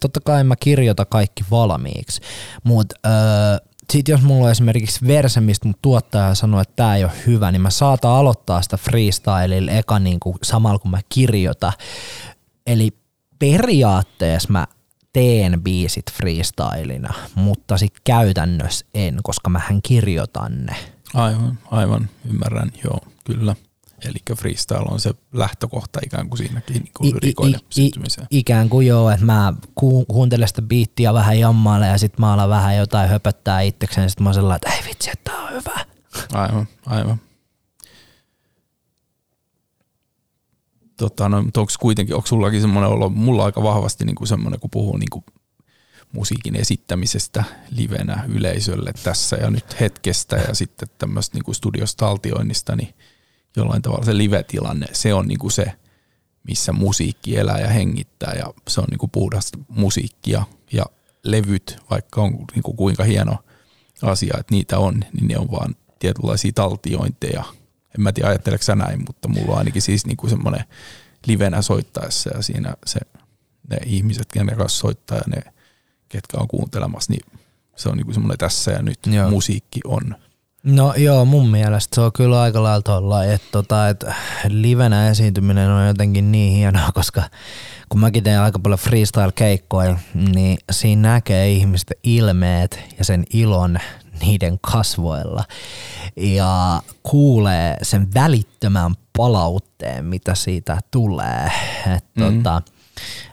totta kai mä kirjoitan kaikki valmiiksi, mutta öö, sit jos mulla on esimerkiksi verse, mistä mun tuottaja sanoo, että tää ei ole hyvä, niin mä saatan aloittaa sitä freestylilla eka niinku samalla kun mä kirjoitan. Eli periaatteessa mä teen biisit freestylina, mutta sit käytännössä en, koska mähän kirjoitan ne. Aivan, aivan, ymmärrän, joo, kyllä. Eli freestyle on se lähtökohta ikään kuin siinäkin niin lyrikoiden syntymiseen. ikään kuin joo, että mä ku, kuuntelen sitä biittiä vähän jammaille ja sit mä alan vähän jotain höpöttää itsekseen ja sit mä oon sellainen, että ei vitsi, että tää on hyvä. Aivan, aivan. Tota, no, onko kuitenkin, onko sullakin semmoinen olo, mulla aika vahvasti niin kuin semmoinen, kun puhuu niin musiikin esittämisestä livenä yleisölle tässä ja nyt hetkestä ja sitten tämmöistä niin kuin studiostaltioinnista, niin jollain tavalla se live-tilanne, se on niin se, missä musiikki elää ja hengittää ja se on niin puhdasta musiikkia ja levyt, vaikka on niin kuin kuinka hieno asia, että niitä on, niin ne on vaan tietynlaisia taltiointeja. En mä tiedä, ajatteleeko sä näin, mutta mulla on ainakin siis niinku semmoinen livenä soittaessa ja siinä se, ne ihmiset, kenen kanssa soittaa ja ne, ketkä on kuuntelemassa, niin se on niinku semmoinen tässä ja nyt Joo. musiikki on. No joo, mun mielestä se on kyllä aika lailla tolla, että tota, et livenä esiintyminen on jotenkin niin hienoa, koska kun mäkin teen aika paljon freestyle-keikkoja, niin siinä näkee ihmisten ilmeet ja sen ilon niiden kasvoilla ja kuulee sen välittömän palautteen, mitä siitä tulee. Et Mhm. tota,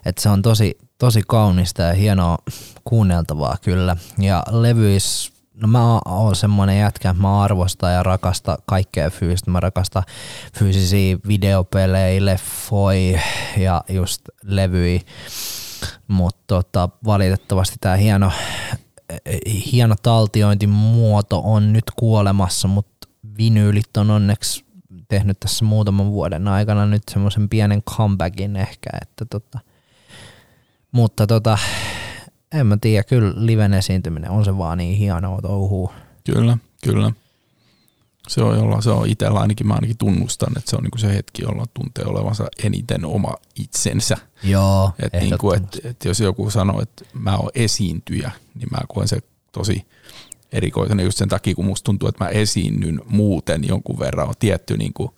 et se on tosi, tosi kaunista ja hienoa kuunneltavaa kyllä. Ja levyis, no mä oon semmonen jätkä, että mä arvostan ja rakastan kaikkea fyysistä. Mä rakastan fyysisiä videopelejä, leffoi ja just levyi. Mutta tota, valitettavasti tämä hieno, hieno taltiointimuoto on nyt kuolemassa, mutta vinyylit on onneksi tehnyt tässä muutaman vuoden aikana nyt semmoisen pienen comebackin ehkä, että tota, mutta tota, en mä tiedä, kyllä liven esiintyminen on se vaan niin hienoa touhua. Kyllä, kyllä. Se on, jolla se on itsellä ainakin, mä ainakin tunnustan, että se on niinku se hetki, jolla tuntee olevansa eniten oma itsensä. Joo, Et niinku, et, et jos joku sanoo, että mä oon esiintyjä, niin mä koen se tosi erikoisena just sen takia, kun musta tuntuu, että mä esiinnyn muuten jonkun verran. On tietty niinku,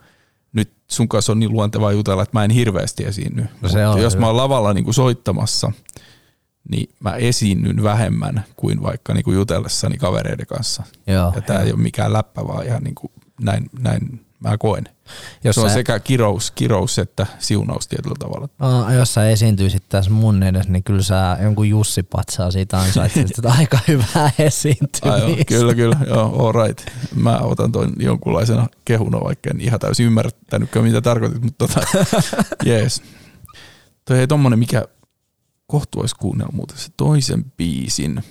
nyt sun kanssa on niin luontevaa jutella, että mä en hirveästi esiinny. No se on jos hyvä. mä oon lavalla niinku soittamassa, niin mä esiinnyn vähemmän kuin vaikka niinku jutellessani kavereiden kanssa. Joo, Ja tää ei ole mikään läppä, vaan ihan niinku näin, näin mä koen. jos se on sä, sekä kirous, kirous että siunaus tietyllä tavalla. no, jos sä esiintyisit tässä mun edessä, niin kyllä sä jonkun Jussi Patsaa siitä ansaitsit sitä aika hyvää esiintymistä. Aivan, kyllä, kyllä. Joo, all right. Mä otan toin jonkunlaisena kehuna, vaikka en ihan täysin ymmärtänytkään, mitä tarkoitit, mutta tota, jees. Toi ei tommonen, mikä kohtu olisi kuunnella muuten se toisen biisin.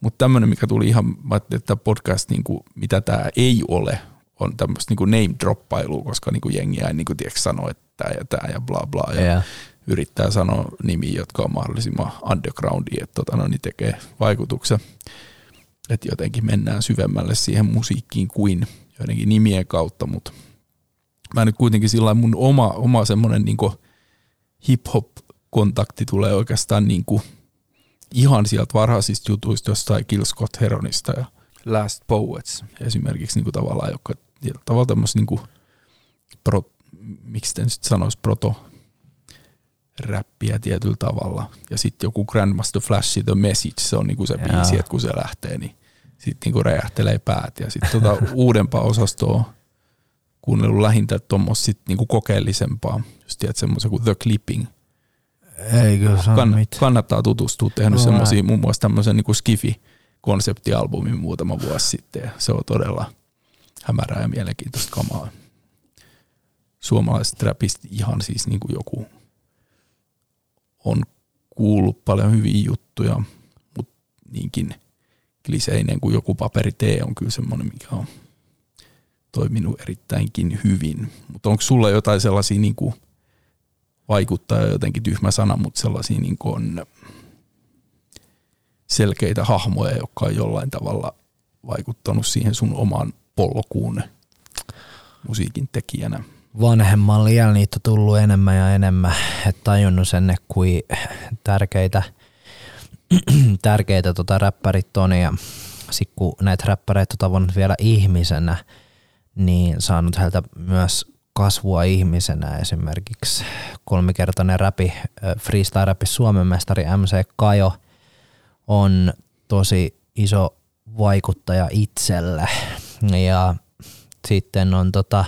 Mutta tämmönen, mikä tuli ihan, mä että tämä podcast, niin kuin, mitä tämä ei ole, on tämmöistä niin name droppailua, koska niin kuin jengi ei niin kuin, tiedätkö, sano, että tämä ja tämä ja bla bla. Ja Yeah. yrittää sanoa nimiä, jotka on mahdollisimman undergroundia, että tota, no, niin tekee vaikutuksen. Että jotenkin mennään syvemmälle siihen musiikkiin kuin joidenkin nimien kautta, mutta mä nyt kuitenkin sillä mun oma, oma semmoinen niin hip-hop-kontakti tulee oikeastaan niin kuin ihan sieltä varhaisista jutuista jostain Kill Scott Heronista ja Last Poets esimerkiksi niin kuin tavallaan, joka tietyllä tavalla tämmöistä niin kuin pro, miksi sitten nyt sanoisi proto räppiä tietyllä tavalla. Ja sitten joku Grandmaster Flash, The Message, se on niinku se Jaa. biisi, että kun se lähtee, niin sitten niinku räjähtelee päät. Ja sitten tota uudempaa osastoa kuunnellut lähintä tuommoista niinku kokeellisempaa, just tiedät semmoisen kuin The Clipping. Ei kyllä Kann, mitään. kannattaa tutustua, tehnyt Alright. semmoisia muun muassa tämmöisen niinku Skifi-konseptialbumin muutama vuosi sitten. Ja se on todella hämärää ja mielenkiintoista kamaa. Suomalaiset räpistä ihan siis niinku joku on kuullut paljon hyviä juttuja, mutta niinkin kliseinen kuin joku paperi tee on kyllä semmoinen, mikä on toiminut erittäinkin hyvin. Mutta onko sulla jotain sellaisia niin kuin vaikuttaa jotenkin tyhmä sana, mutta sellaisia niin kuin selkeitä hahmoja, jotka on jollain tavalla vaikuttanut siihen sun omaan polkuun musiikin tekijänä? vanhemmalla iällä niitä on tullut enemmän ja enemmän, että tajunnut sen, kuin tärkeitä, tärkeitä tota räppärit on ja sit kun näitä räppäreitä on tavannut vielä ihmisenä, niin saanut heiltä myös kasvua ihmisenä esimerkiksi kolmikertainen räpi, freestyle räpi Suomen mestari MC Kajo on tosi iso vaikuttaja itselle. Ja sitten on tota,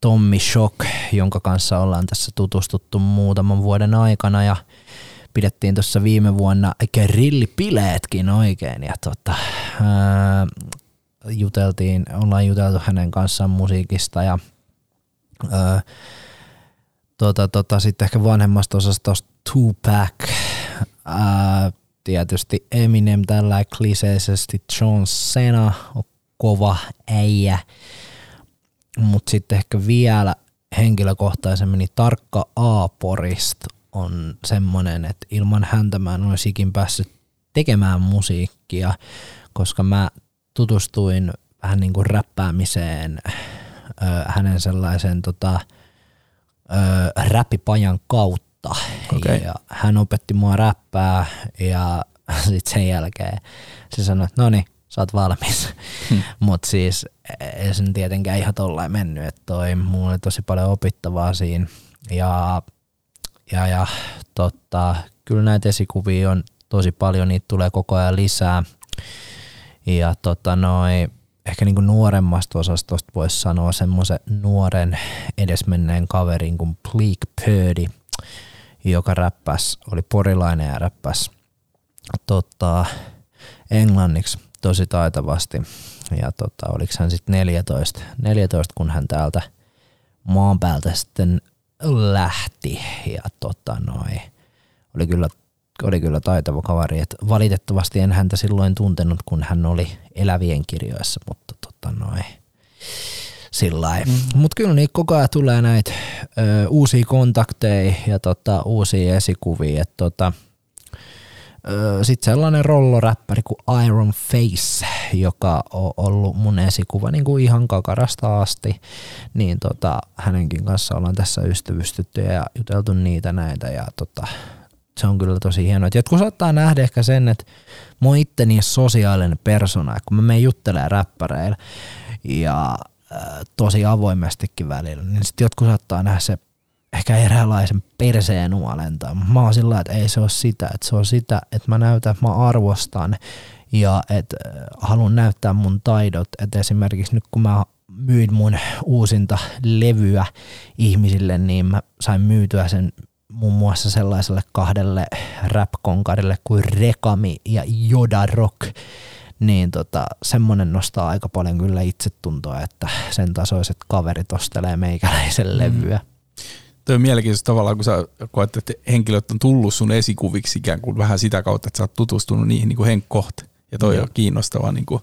Tommi Shock, jonka kanssa ollaan tässä tutustuttu muutaman vuoden aikana ja pidettiin tuossa viime vuonna grillipileetkin oikein ja tota, ää, juteltiin, ollaan juteltu hänen kanssaan musiikista ja ää, tota, tota, sitten ehkä vanhemmasta osasta Tupac, ää, tietysti Eminem tällä kliseisesti John Cena on kova äijä, mutta sitten ehkä vielä henkilökohtaisemmin niin Tarkka Aaporist on semmoinen, että ilman häntä mä en olisi ikin päässyt tekemään musiikkia, koska mä tutustuin vähän niin kuin räppäämiseen hänen sellaisen tota, räppipajan kautta. Okay. Ja hän opetti mua räppää ja sitten sen jälkeen se sanoi, että no niin, sä oot valmis. Hmm. Mutta siis ei sen tietenkään ihan tollain mennyt, että toi, mulla oli tosi paljon opittavaa siinä. Ja, ja, ja totta, kyllä näitä esikuvia on tosi paljon, niitä tulee koko ajan lisää. Ja tota noi, ehkä niinku nuoremmasta osastosta voisi sanoa semmoisen nuoren edesmenneen kaverin kuin Bleak Purdy, joka räppäs, oli porilainen ja räppäs tota, englanniksi tosi taitavasti. Ja tota, oliko hän sitten 14, 14, kun hän täältä maan päältä sitten lähti. Ja tota noi, oli kyllä, oli kyllä taitava kaveri. Et valitettavasti en häntä silloin tuntenut, kun hän oli elävien kirjoissa, mutta tota noi, sillä mm. Mutta kyllä niitä koko ajan tulee näitä ö, uusia kontakteja ja tota, uusia esikuvia. Et tota, sitten sellainen rolloräppäri kuin Iron Face, joka on ollut mun esikuva niin kuin ihan kakarasta asti, niin tota, hänenkin kanssa ollaan tässä ystävystytty ja juteltu niitä näitä ja tota, se on kyllä tosi hienoa. Jotkut saattaa nähdä ehkä sen, että mä oon itte niin sosiaalinen persona, kun mä menen juttelemaan räppäreillä ja äh, tosi avoimestikin välillä, niin sitten jotkut saattaa nähdä se ehkä eräänlaisen perseen nuolentaa. Mä oon sillä että ei se ole sitä, että se on sitä, että mä näytän, että mä arvostan ja että äh, haluan näyttää mun taidot. Että esimerkiksi nyt kun mä myin mun uusinta levyä ihmisille, niin mä sain myytyä sen muun muassa sellaiselle kahdelle rap-konkarille kuin Rekami ja Joda Rock, niin tota, semmonen nostaa aika paljon kyllä itsetuntoa, että sen tasoiset kaverit ostelee meikäläisen mm. levyä. Toi on mielenkiintoista tavallaan, kun sä koet, että henkilöt on tullut sun esikuviksi ikään kuin vähän sitä kautta, että sä oot tutustunut niihin niin kuin henkkohti. Ja toi mm. on kiinnostavaa niin kuin,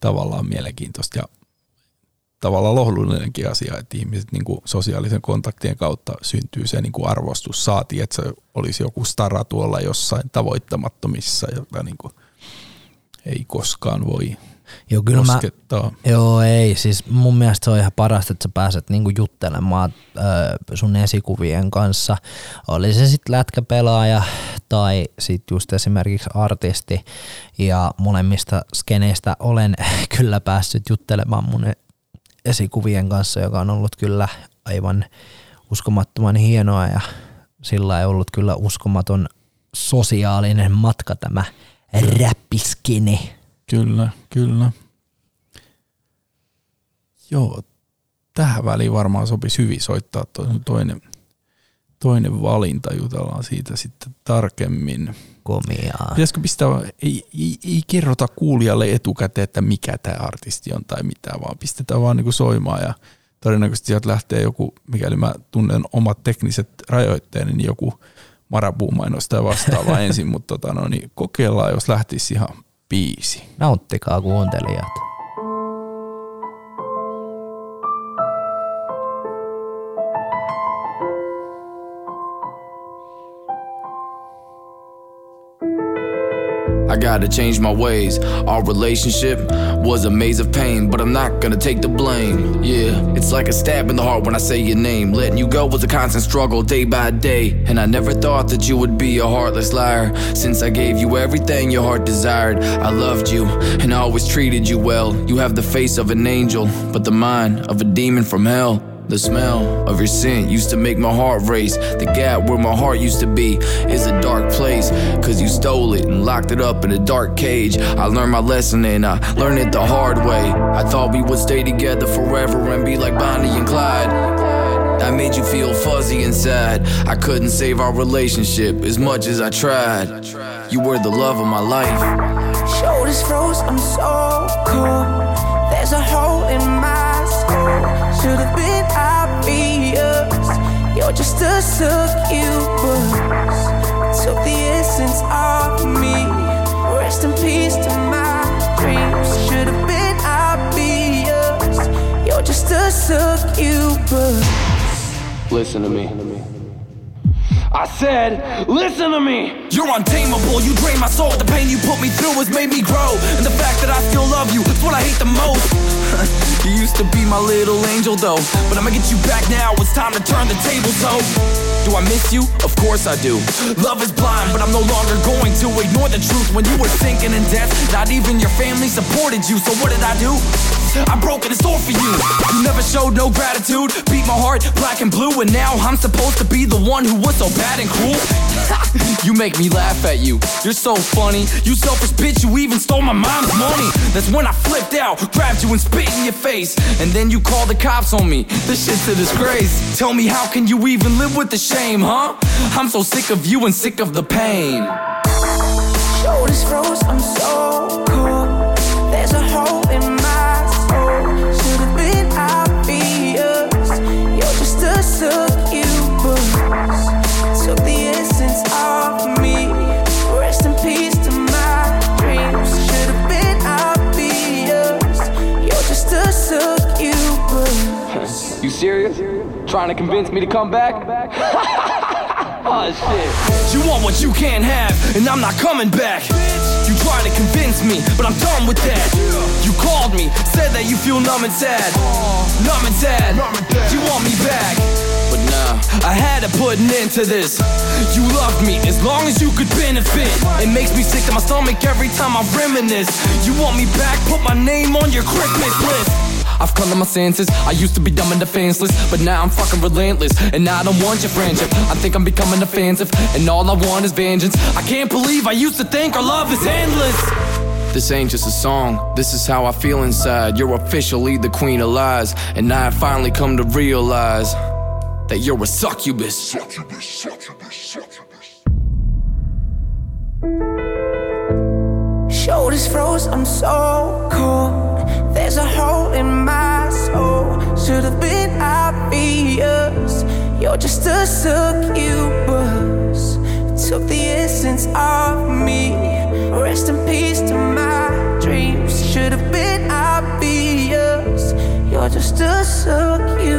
tavallaan mielenkiintoista ja tavallaan lohdullinenkin asia, että ihmiset niin kuin sosiaalisen kontaktien kautta syntyy se niin kuin arvostus. Saati, että se olisi joku stara tuolla jossain tavoittamattomissa, jota niin kuin ei koskaan voi Joo, kyllä koskettaa. Mä, joo, ei. Siis mun mielestä se on ihan parasta, että sä pääset niinku juttelemaan äh, sun esikuvien kanssa. Oli se sitten lätkäpelaaja tai sitten just esimerkiksi artisti. Ja molemmista skeneistä olen kyllä päässyt juttelemaan mun esikuvien kanssa, joka on ollut kyllä aivan uskomattoman hienoa ja sillä ei ollut kyllä uskomaton sosiaalinen matka tämä räppiskini. Kyllä, kyllä. Joo, tähän väliin varmaan sopisi hyvin soittaa toinen, toinen valinta, jutellaan siitä sitten tarkemmin. Komiaa. Pitäisikö pistää, ei, ei, ei kerrota kuulijalle etukäteen, että mikä tämä artisti on tai mitä, vaan pistetään vaan niin soimaan ja todennäköisesti sieltä lähtee joku, mikäli mä tunnen omat tekniset rajoitteeni, niin joku marabuumainosta ja vastaava ensin, mutta tota, no, niin kokeillaan, jos lähtisi ihan biisi. Nauttikaa kuuntelijat. I gotta change my ways. Our relationship was a maze of pain, but I'm not gonna take the blame. Yeah, it's like a stab in the heart when I say your name. Letting you go was a constant struggle day by day. And I never thought that you would be a heartless liar. Since I gave you everything your heart desired, I loved you and I always treated you well. You have the face of an angel, but the mind of a demon from hell. The smell of your scent used to make my heart race. The gap where my heart used to be is a dark place. Cause you stole it and locked it up in a dark cage. I learned my lesson and I learned it the hard way. I thought we would stay together forever and be like Bonnie and Clyde. I made you feel fuzzy inside. I couldn't save our relationship as much as I tried. You were the love of my life. Shoulders froze, I'm so cold. There's a hole in my. Should have been obvious. You're just a succubus. Took the essence of me. Rest in peace to my dreams. Should have been obvious. You're just a succubus. Listen to me. I said, listen to me. You're untamable, you drain my soul. The pain you put me through has made me grow. And the fact that I still love you, it's what I hate the most. you used to be my little angel though. But I'ma get you back now, it's time to turn the table so. Do I miss you? Of course I do. Love is blind, but I'm no longer going to ignore the truth. When you were sinking in death, not even your family supported you. So what did I do? I broke it, it's for you. You never showed no gratitude, beat my heart black and blue, and now I'm supposed to be the one who was so bad and cruel. you make me laugh at you. You're so funny. You selfish bitch, you even stole my mom's money. That's when I flipped out, grabbed you and spit in your face. And then you called the cops on me. This shit's a disgrace. Tell me, how can you even live with the shame, huh? I'm so sick of you and sick of the pain. Shoulders froze, I'm so cold. There's a hole in my Trying to convince me to come back? oh shit. You want what you can't have, and I'm not coming back. You try to convince me, but I'm done with that. You called me, said that you feel numb and sad. Numb and sad. You want me back. But nah, I had to put an end to this. You loved me as long as you could benefit. It makes me sick to my stomach every time I reminisce. You want me back, put my name on your Christmas list. I've come to my senses. I used to be dumb and defenseless, but now I'm fucking relentless. And I don't want your friendship. I think I'm becoming offensive, and all I want is vengeance. I can't believe I used to think our love is endless. this ain't just a song. This is how I feel inside. You're officially the queen of lies, and I have finally come to realize that you're a succubus. Shoulders froze, I'm so cold. There's a hole in my soul. Should have been obvious. You're just a succubus. Took the essence of me. Rest in peace to my dreams. Should have been obvious. You're just a succubus.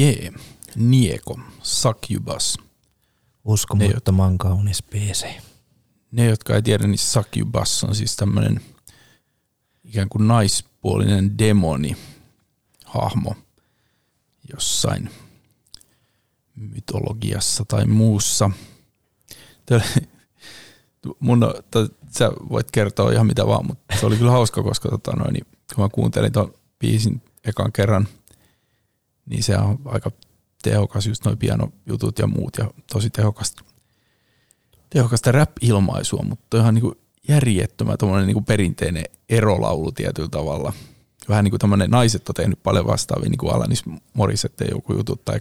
Jee, Nieko, Succubus. Uskomattoman kaunis biisi. Ne, jotka ei tiedä, niin Succubus on siis tämmöinen ikään kuin naispuolinen demoni hahmo jossain mytologiassa tai muussa. Mun, sä voit kertoa ihan mitä vaan, mutta se oli kyllä hauska, koska tota noin, kun mä kuuntelin tuon biisin ekan kerran, niin se on aika tehokas just noin pianojutut ja muut ja tosi tehokasta, tehokasta rap-ilmaisua, mutta ihan niin järjettömän tommonen niin perinteinen erolaulu tietyllä tavalla. Vähän niin kuin tämmöinen naiset on tehnyt paljon vastaavia, niin kuin Alanis Morissette joku jutut, tai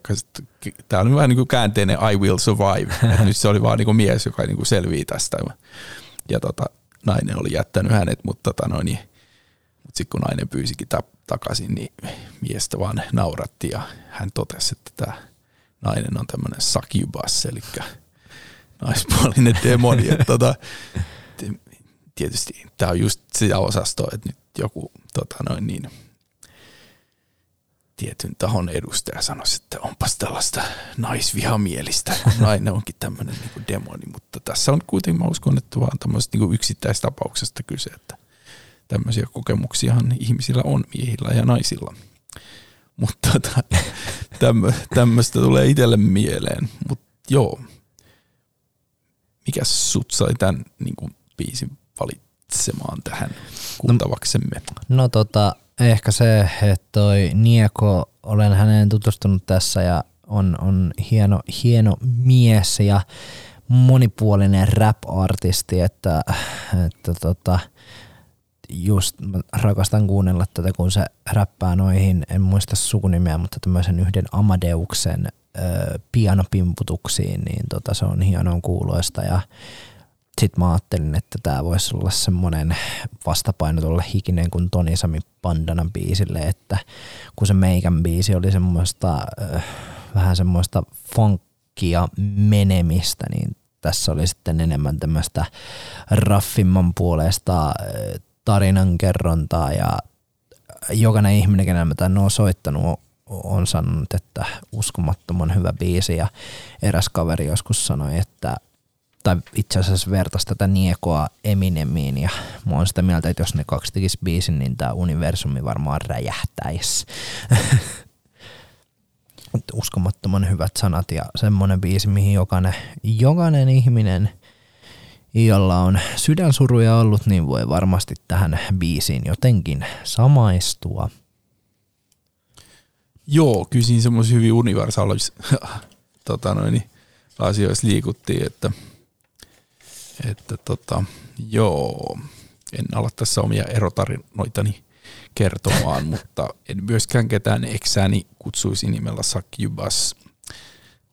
tämä on vähän niin kuin käänteinen I will survive. Et nyt se oli vaan niin kuin mies, joka niin kuin selvii tästä. Ja tota, nainen oli jättänyt hänet, mutta tota noin, niin, mutta sitten kun nainen pyysikin tap, takaisin, niin miestä vaan nauratti ja hän totesi, että tämä nainen on tämmöinen succubus, eli naispuolinen demoni. Tota, tietysti tämä on just sitä osastoa, että nyt joku tota noin niin, tietyn tahon edustaja sanoisi, että onpas tällaista naisvihamielistä, kun nainen onkin tämmöinen niin demoni, mutta tässä on kuitenkin, mä uskon, että vaan tämmöisestä niin yksittäistapauksesta kyse, että tämmöisiä kokemuksiahan ihmisillä on, miehillä ja naisilla. Mutta tota, tämmöistä tulee itselle mieleen, mutta joo, mikä sut sai tämän niin kuin, biisin valitsemaan tähän kuultavaksemme? No, no tota, ehkä se, että toi Nieko, olen häneen tutustunut tässä ja on, on hieno, hieno mies ja monipuolinen rap-artisti, että, että tota, just mä rakastan kuunnella tätä, kun se räppää noihin, en muista sukunimeä, mutta tämmöisen yhden Amadeuksen ö, pianopimputuksiin, niin tota, se on hienon kuuloista. Ja sitten mä ajattelin, että tämä voisi olla semmoinen vastapaino tuolle hikinen kuin Toni Sami Pandanan biisille, että kun se meikän biisi oli semmoista äh, vähän semmoista funkia menemistä, niin tässä oli sitten enemmän tämmöistä raffimman puolesta tarinankerrontaa ja jokainen ihminen, kenellä mä tämän on soittanut, on sanonut, että uskomattoman hyvä biisi ja eräs kaveri joskus sanoi, että tai itse asiassa vertaisi tätä Niekoa Eminemiin ja mä oon sitä mieltä, että jos ne kaksi tekis biisin, niin tämä universumi varmaan räjähtäisi. Uskomattoman hyvät sanat ja semmonen biisi, mihin jokainen, jokainen ihminen, jolla on sydänsuruja ollut, niin voi varmasti tähän biisiin jotenkin samaistua. Joo, kyllä siinä semmoisia hyvin universaalis tota noin, asioissa liikuttiin, että – että tota, joo, en ala tässä omia erotarinoitani kertomaan, mutta en myöskään ketään eksääni kutsuisi nimellä Sakjubas.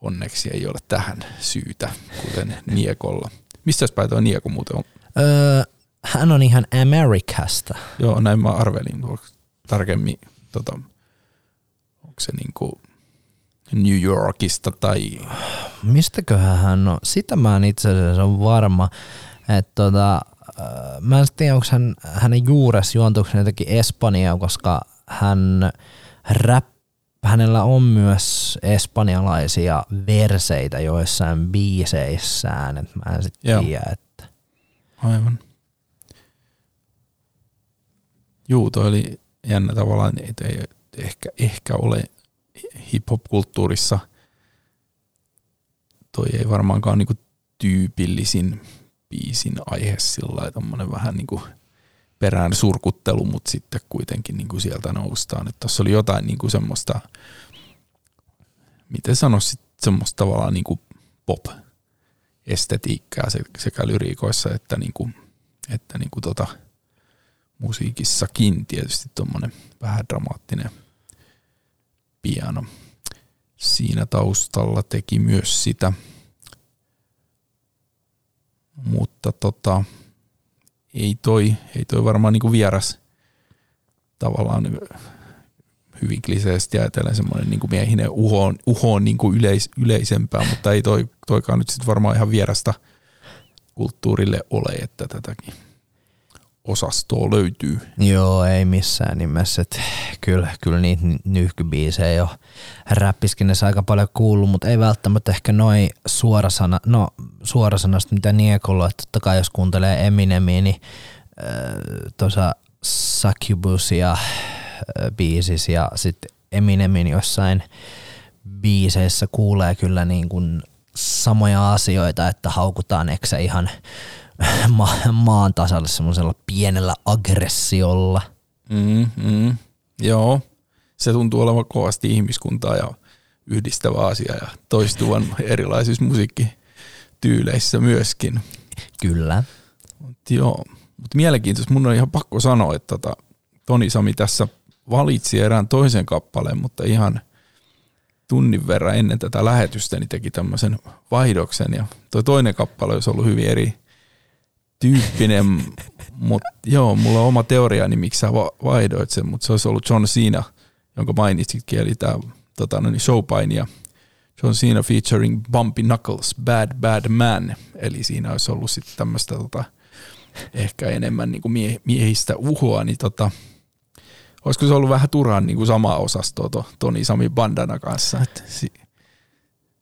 Onneksi ei ole tähän syytä, kuten Niekolla. Mistä päin tuo Nieko muuten on? Öö, hän on ihan Amerikasta. Joo, näin mä arvelin. Tarkemmin, tota, onko se niinku New Yorkista tai... Mistäköhän hän on? Sitä mä en itse asiassa ole varma. Että tota, äh, mä en tiedä, onko hän, hänen juures juontuuko jotenkin Espanjaa, koska hän rap, hänellä on myös espanjalaisia verseitä joissain biiseissään, että mä en sitten tiedä, että... Aivan. Juu, toi oli jännä tavallaan, että ei ehkä, ehkä ole hip-hop-kulttuurissa toi ei varmaankaan niinku tyypillisin biisin aihe sillä tommonen vähän niinku perään surkuttelu, mutta sitten kuitenkin niinku sieltä noustaan. Että tuossa oli jotain niinku semmoista, miten sanoisit, semmoista tavallaan niinku pop-estetiikkaa sekä lyriikoissa että, niinku, että niinku tota, musiikissakin tietysti tuommoinen vähän dramaattinen – piano. Siinä taustalla teki myös sitä, mutta tota, ei toi, ei toi varmaan niinku vieras tavallaan hyvin kliseisesti ajatellen semmoinen niinku miehinen uho on, uho on niinku yleis, yleisempää, mutta ei toi, toikaan nyt sitten varmaan ihan vierasta kulttuurille ole, että tätäkin osastoa löytyy. Joo, ei missään nimessä. Et kyllä, kyllä niitä nyhkybiisejä jo räppiskinessä aika paljon kuullut, mutta ei välttämättä ehkä noin suorasana, no suorasanasta mitä Niekolla, että totta kai jos kuuntelee Eminemiä, niin äh, tuossa Succubusia äh, biisis ja sitten Eminemin jossain biiseissä kuulee kyllä niin kuin samoja asioita, että haukutaan eksä ihan ma- maan tasalle semmoisella pienellä aggressiolla. Mm, mm, joo, se tuntuu olevan kovasti ihmiskuntaa ja yhdistävä asia ja toistuvan erilaisissa musiikkityyleissä myöskin. Kyllä. Mut joo, mutta mielenkiintoista. Mun on ihan pakko sanoa, että tota, Toni Sami tässä valitsi erään toisen kappaleen, mutta ihan tunnin verran ennen tätä lähetystä niin teki tämmöisen vaihdoksen ja tuo toinen kappale olisi ollut hyvin eri tyyppinen, mutta joo, mulla on oma teoriani, niin miksi sä va- vaihdoit sen, mutta se olisi ollut John Cena, jonka mainitsitkin, eli tämä tota, no niin showpainia. John Cena featuring Bumpy Knuckles, Bad Bad Man, eli siinä olisi ollut sitten tämmöistä tota, ehkä enemmän niin kuin mie- miehistä uhoa, niin tota, olisiko se ollut vähän turhaan niin kuin samaa osastoa to, Toni Sami Bandana kanssa.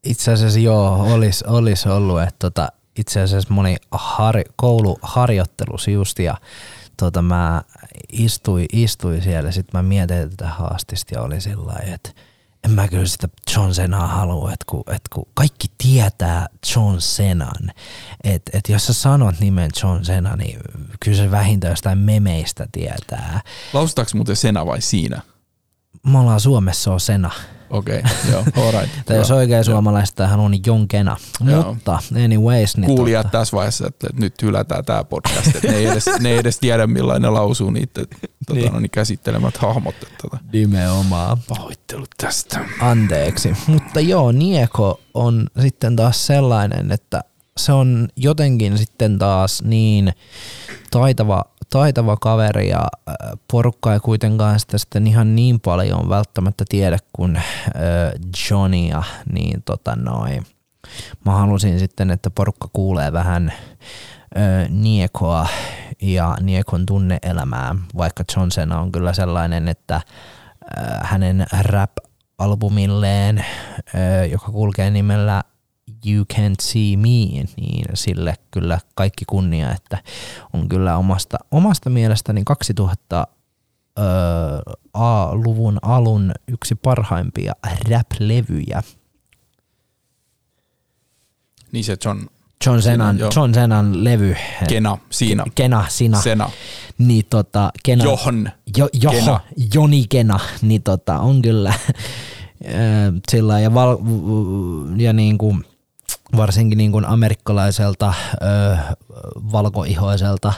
Itse asiassa joo, olisi olis ollut, että tota, itse asiassa moni har, kouluharjoittelus just ja tota, mä istuin, istuin siellä, sitten mä mietin tätä haastista ja oli sillä että en mä kyllä sitä John Cenaa halua, että kun, että kun kaikki tietää John Cenan, että että jos sä sanot nimen John Cena, niin kyllä se vähintään jostain memeistä tietää. Lausutaanko muuten Sena vai siinä? Me ollaan Suomessa on Sena. Okei, okay, joo, all right. Tai jos oikein suomalaista hän on niin Jonkena. Joo. Mutta anyways, niin Kuulijat tota, tässä vaiheessa, että nyt hylätään tämä podcast, että ne ei edes, ne ei edes tiedä millainen lausuu niitä tota, Niin. no, niin käsittelemät hahmot. Että, tota. nimenomaan. Pahoittelut tästä. Anteeksi. Mutta joo, Nieko on sitten taas sellainen, että se on jotenkin sitten taas niin taitava, taitava kaveri ja äh, porukka ei kuitenkaan sitä sitten ihan niin paljon välttämättä tiedä kuin äh, Johnia, niin tota noin. Mä halusin sitten, että porukka kuulee vähän ö, Niekoa ja Niekon tunneelämää, vaikka John Cena on kyllä sellainen, että hänen rap-albumilleen, joka kulkee nimellä You Can't See Me, niin sille kyllä kaikki kunnia, että on kyllä omasta, omasta mielestäni 2000 ö, A-luvun alun yksi parhaimpia rap-levyjä. Niin se John John Senan, joo. John Senan levy. Kena siinä. Kena, Sina. Sena. Niin tota, Kena, Johan. Jo, joho, Kena. Joni Kena, niin tota, on kyllä sillä ja, val, ja niin kuin, varsinkin niin kuin amerikkalaiselta ö, valkoihoiselta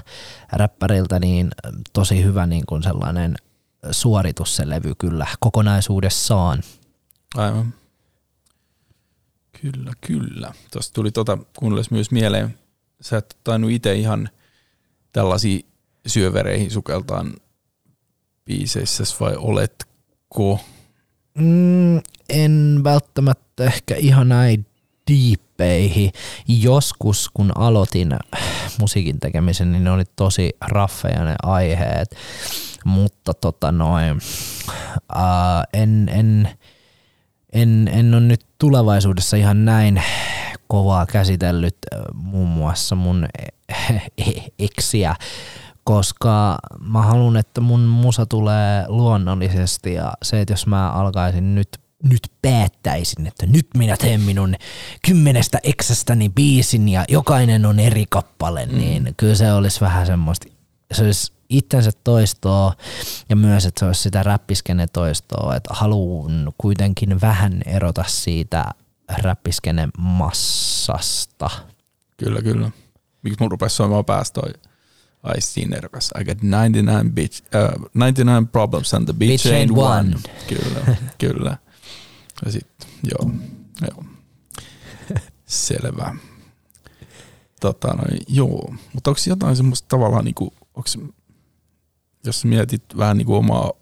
räppäriltä niin tosi hyvä niin kuin sellainen suoritus se levy kyllä kokonaisuudessaan. Aivan. Kyllä, kyllä. Tuosta tuli tota kuunnellessa myös mieleen, sä et tainnut itse ihan tällaisiin syövereihin sukeltaan biiseissä vai oletko? Mm, en välttämättä ehkä ihan näin diippeihin. Joskus kun aloitin musiikin tekemisen, niin ne oli tosi raffeja ne aiheet, mutta tota noin, ää, en, en, en, en ole nyt tulevaisuudessa ihan näin kovaa käsitellyt äh, muun muassa mun eksiä, koska mä haluan, että mun musa tulee luonnollisesti ja se, että jos mä alkaisin nyt nyt päättäisin, että nyt minä teen minun kymmenestä eksästäni biisin ja jokainen on eri kappale, mm. niin kyllä se olisi vähän semmoista, se olisi itsensä toistoa ja myös, että se olisi sitä räppiskene toistoa, että haluan kuitenkin vähän erota siitä räppiskene massasta. Kyllä, kyllä. Miksi mun rupesi soimaan päästä I seen erokas. I got 99, bitch, uh, 99 problems and the bitch, Bitch ain't ain't one. one. Kyllä, kyllä. Ja sitten, joo, joo. Selvä. Tota, no, joo, mutta onko jotain semmoista tavallaan, niinku, onks, jos mietit vähän niinku omaa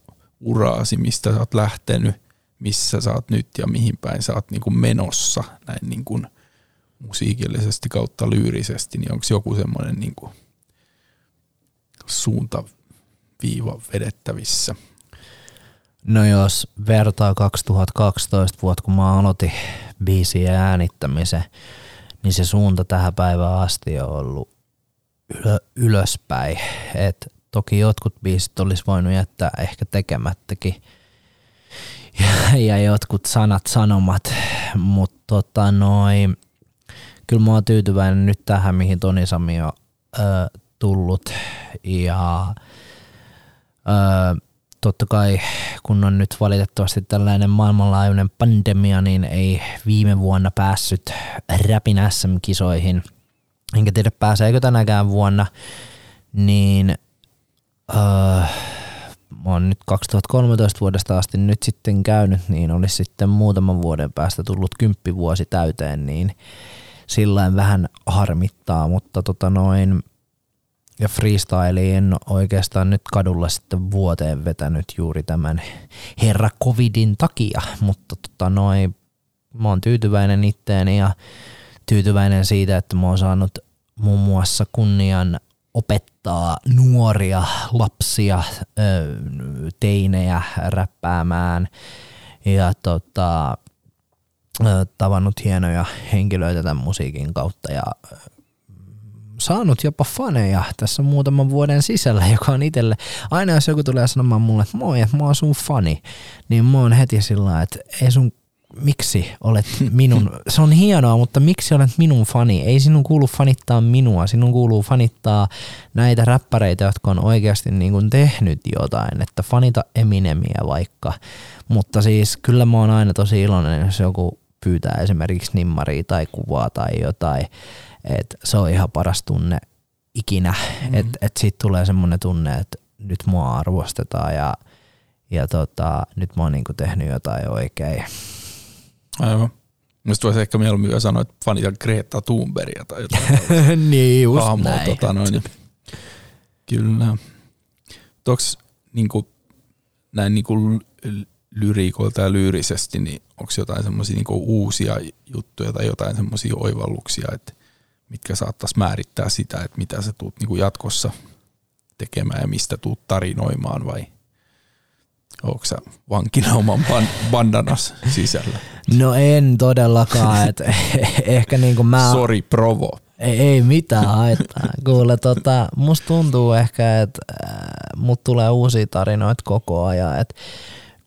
uraasi, mistä sä oot lähtenyt, missä sä oot nyt ja mihin päin sä oot niinku menossa näin niinku musiikillisesti kautta lyyrisesti, niin onko joku semmoinen niinku suuntaviiva vedettävissä? No jos vertaa 2012 vuotta, kun mä aloitin biisien äänittämisen, niin se suunta tähän päivään asti on ollut ylö, ylöspäin. Et toki jotkut biisit olisi voinut jättää ehkä tekemättäkin. Ja, ja jotkut sanat sanomat, mutta tota kyllä mä oon tyytyväinen nyt tähän, mihin Toni Sami on ö, tullut. Ja ö, totta kai kun on nyt valitettavasti tällainen maailmanlaajuinen pandemia, niin ei viime vuonna päässyt Räpin SM-kisoihin. Enkä tiedä pääseekö tänäkään vuonna, niin öö, mä oon nyt 2013 vuodesta asti nyt sitten käynyt, niin olisi sitten muutaman vuoden päästä tullut kymppivuosi täyteen, niin sillä vähän harmittaa, mutta tota noin, ja freestyliin oikeastaan nyt kadulla sitten vuoteen vetänyt juuri tämän herra covidin takia, mutta tota noin, mä oon tyytyväinen itteeni ja tyytyväinen siitä, että mä oon saanut muun muassa kunnian opettaa nuoria lapsia, teinejä räppäämään ja tota, tavannut hienoja henkilöitä tämän musiikin kautta ja saanut jopa faneja tässä muutaman vuoden sisällä, joka on itselle, aina jos joku tulee sanomaan mulle, että moi, että mä oon sun fani, niin mä oon heti sillä että ei sun miksi olet minun, se on hienoa, mutta miksi olet minun fani? Ei sinun kuulu fanittaa minua, sinun kuuluu fanittaa näitä räppäreitä, jotka on oikeasti niin kuin tehnyt jotain, että fanita Eminemiä vaikka. Mutta siis kyllä mä oon aina tosi iloinen, jos joku pyytää esimerkiksi nimmaria tai kuvaa tai jotain, että se on ihan paras tunne ikinä, mm-hmm. että et siitä tulee semmoinen tunne, että nyt mua arvostetaan ja, ja tota, nyt mä oon niinku tehnyt jotain oikein. Aivan. Musta voisi ehkä mieluummin vielä sanoa, että fanita Greta Thunbergia tai jotain. niin just hahmoa, näin. Tota, noin, niin. Kyllä. Onks niinku, näin niinku lyriikoilta ja lyyrisesti, niin onko jotain semmoisia niinku uusia juttuja tai jotain semmoisia oivalluksia, että mitkä saattaisi määrittää sitä, että mitä sä tuut niinku jatkossa tekemään ja mistä tuut tarinoimaan vai onko sä vankina oman ban- bandanas sisällä? No en todellakaan, että ehkä niinku mä... Sorry, provo. Ei, ei mitään haittaa. Kuule, tota, musta tuntuu ehkä, että äh, mut tulee uusia tarinoita koko ajan. Et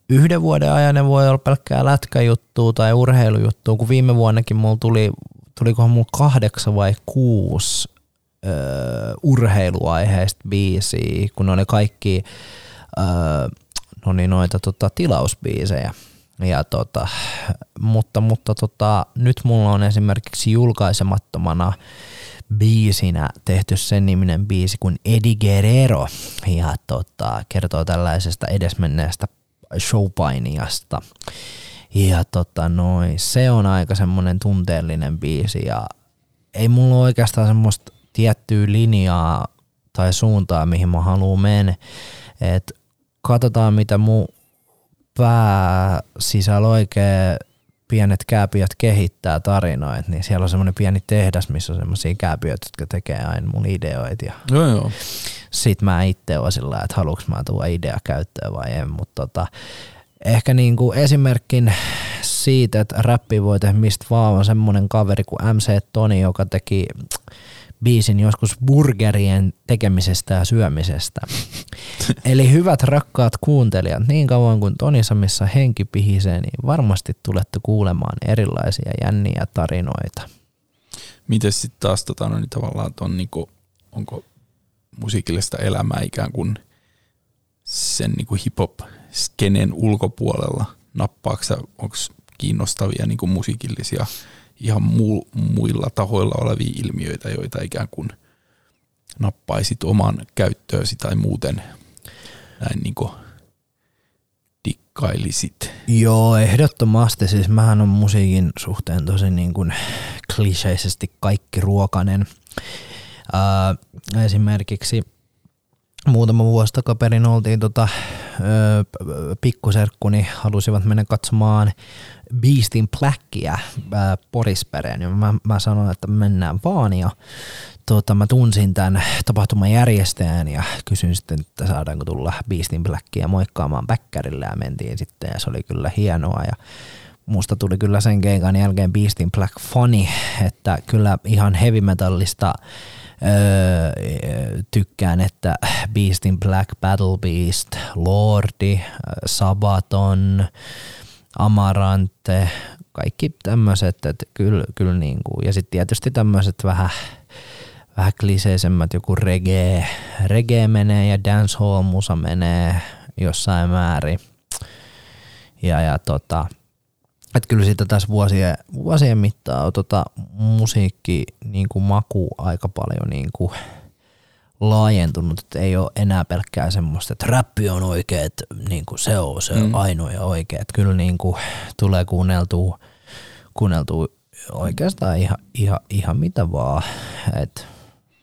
yhden vuoden ajan ne voi olla pelkkää lätkäjuttua tai urheilujuttua, kun viime vuonnakin mulla tuli, tulikohan mulla kahdeksan vai kuusi öö, urheiluaiheista biisiä, kun ne oli kaikki öö, no niin, noita tota, tilausbiisejä. Ja tota, mutta mutta tota, nyt mulla on esimerkiksi julkaisemattomana biisinä tehty sen niminen biisi kuin Eddie Guerrero ja tota, kertoo tällaisesta edesmenneestä showpainiasta. Ja tota noin, se on aika semmonen tunteellinen biisi ja ei mulla ole oikeastaan semmoista tiettyä linjaa tai suuntaa, mihin mä haluan mennä. Et katsotaan, mitä mun pää sisällä oikein pienet kääpiöt kehittää tarinoita, niin siellä on semmoinen pieni tehdas, missä on semmoisia kääpiöitä, jotka tekee aina mun ideoita ja Joo, joo. sit mä itse oon sillä että haluuks mä tuoda idea käyttöön vai en, mutta tota, ehkä niinku esimerkkin siitä, että räppi voi tehdä mistä vaan on semmonen kaveri kuin MC Toni, joka teki biisin joskus burgerien tekemisestä ja syömisestä. Eli hyvät rakkaat kuuntelijat, niin kauan kuin Tonisamissa henki pihisee, niin varmasti tulette kuulemaan erilaisia jänniä tarinoita. Miten sitten taas tota, no, niin tavallaan ton, niinku, onko musiikillista elämää ikään kuin sen niinku hip-hop-skenen ulkopuolella? Nappaaksa, onko kiinnostavia niinku musiikillisia ihan mu- muilla tahoilla olevia ilmiöitä, joita ikään kuin nappaisit oman käyttöösi tai muuten näin niinku dikkailisit? Joo, ehdottomasti. Siis mähän on musiikin suhteen tosi niin kuin kliseisesti kaikki ruokanen. Ää, esimerkiksi muutama vuosi takaperin oltiin tota, ö, p- pikkuserkkuni halusivat mennä katsomaan Beastin ää, Porispereen. Ja mä, mä sanoin, että mennään vaan ja tota, mä tunsin tämän tapahtuman järjestäjän ja kysyin sitten, että saadaanko tulla Beastin Blackia moikkaamaan Bäkkärille ja mentiin sitten ja se oli kyllä hienoa. Ja musta tuli kyllä sen keikan jälkeen Beastin Black funny, että kyllä ihan heavy metallista tykkään, että Beastin Black, Battle Beast, Lordi, Sabaton, Amarante, kaikki tämmöiset, että kyllä, kyllä niin kuin, ja sitten tietysti tämmöiset vähän, vähän kliseisemmät, joku reggae, reggae menee ja dancehall musa menee jossain määrin. Ja, ja tota, että kyllä siitä tässä vuosien, vuosien mittaan on tota musiikki niin kuin maku aika paljon niin kuin laajentunut, että ei ole enää pelkkää semmoista, että räppi on oikea, että niin kuin se on se mm. ainoa ja oikea. Että kyllä niin kuin tulee kuunneltua, kuunneltua oikeastaan ihan, ihan, ihan mitä vaan, että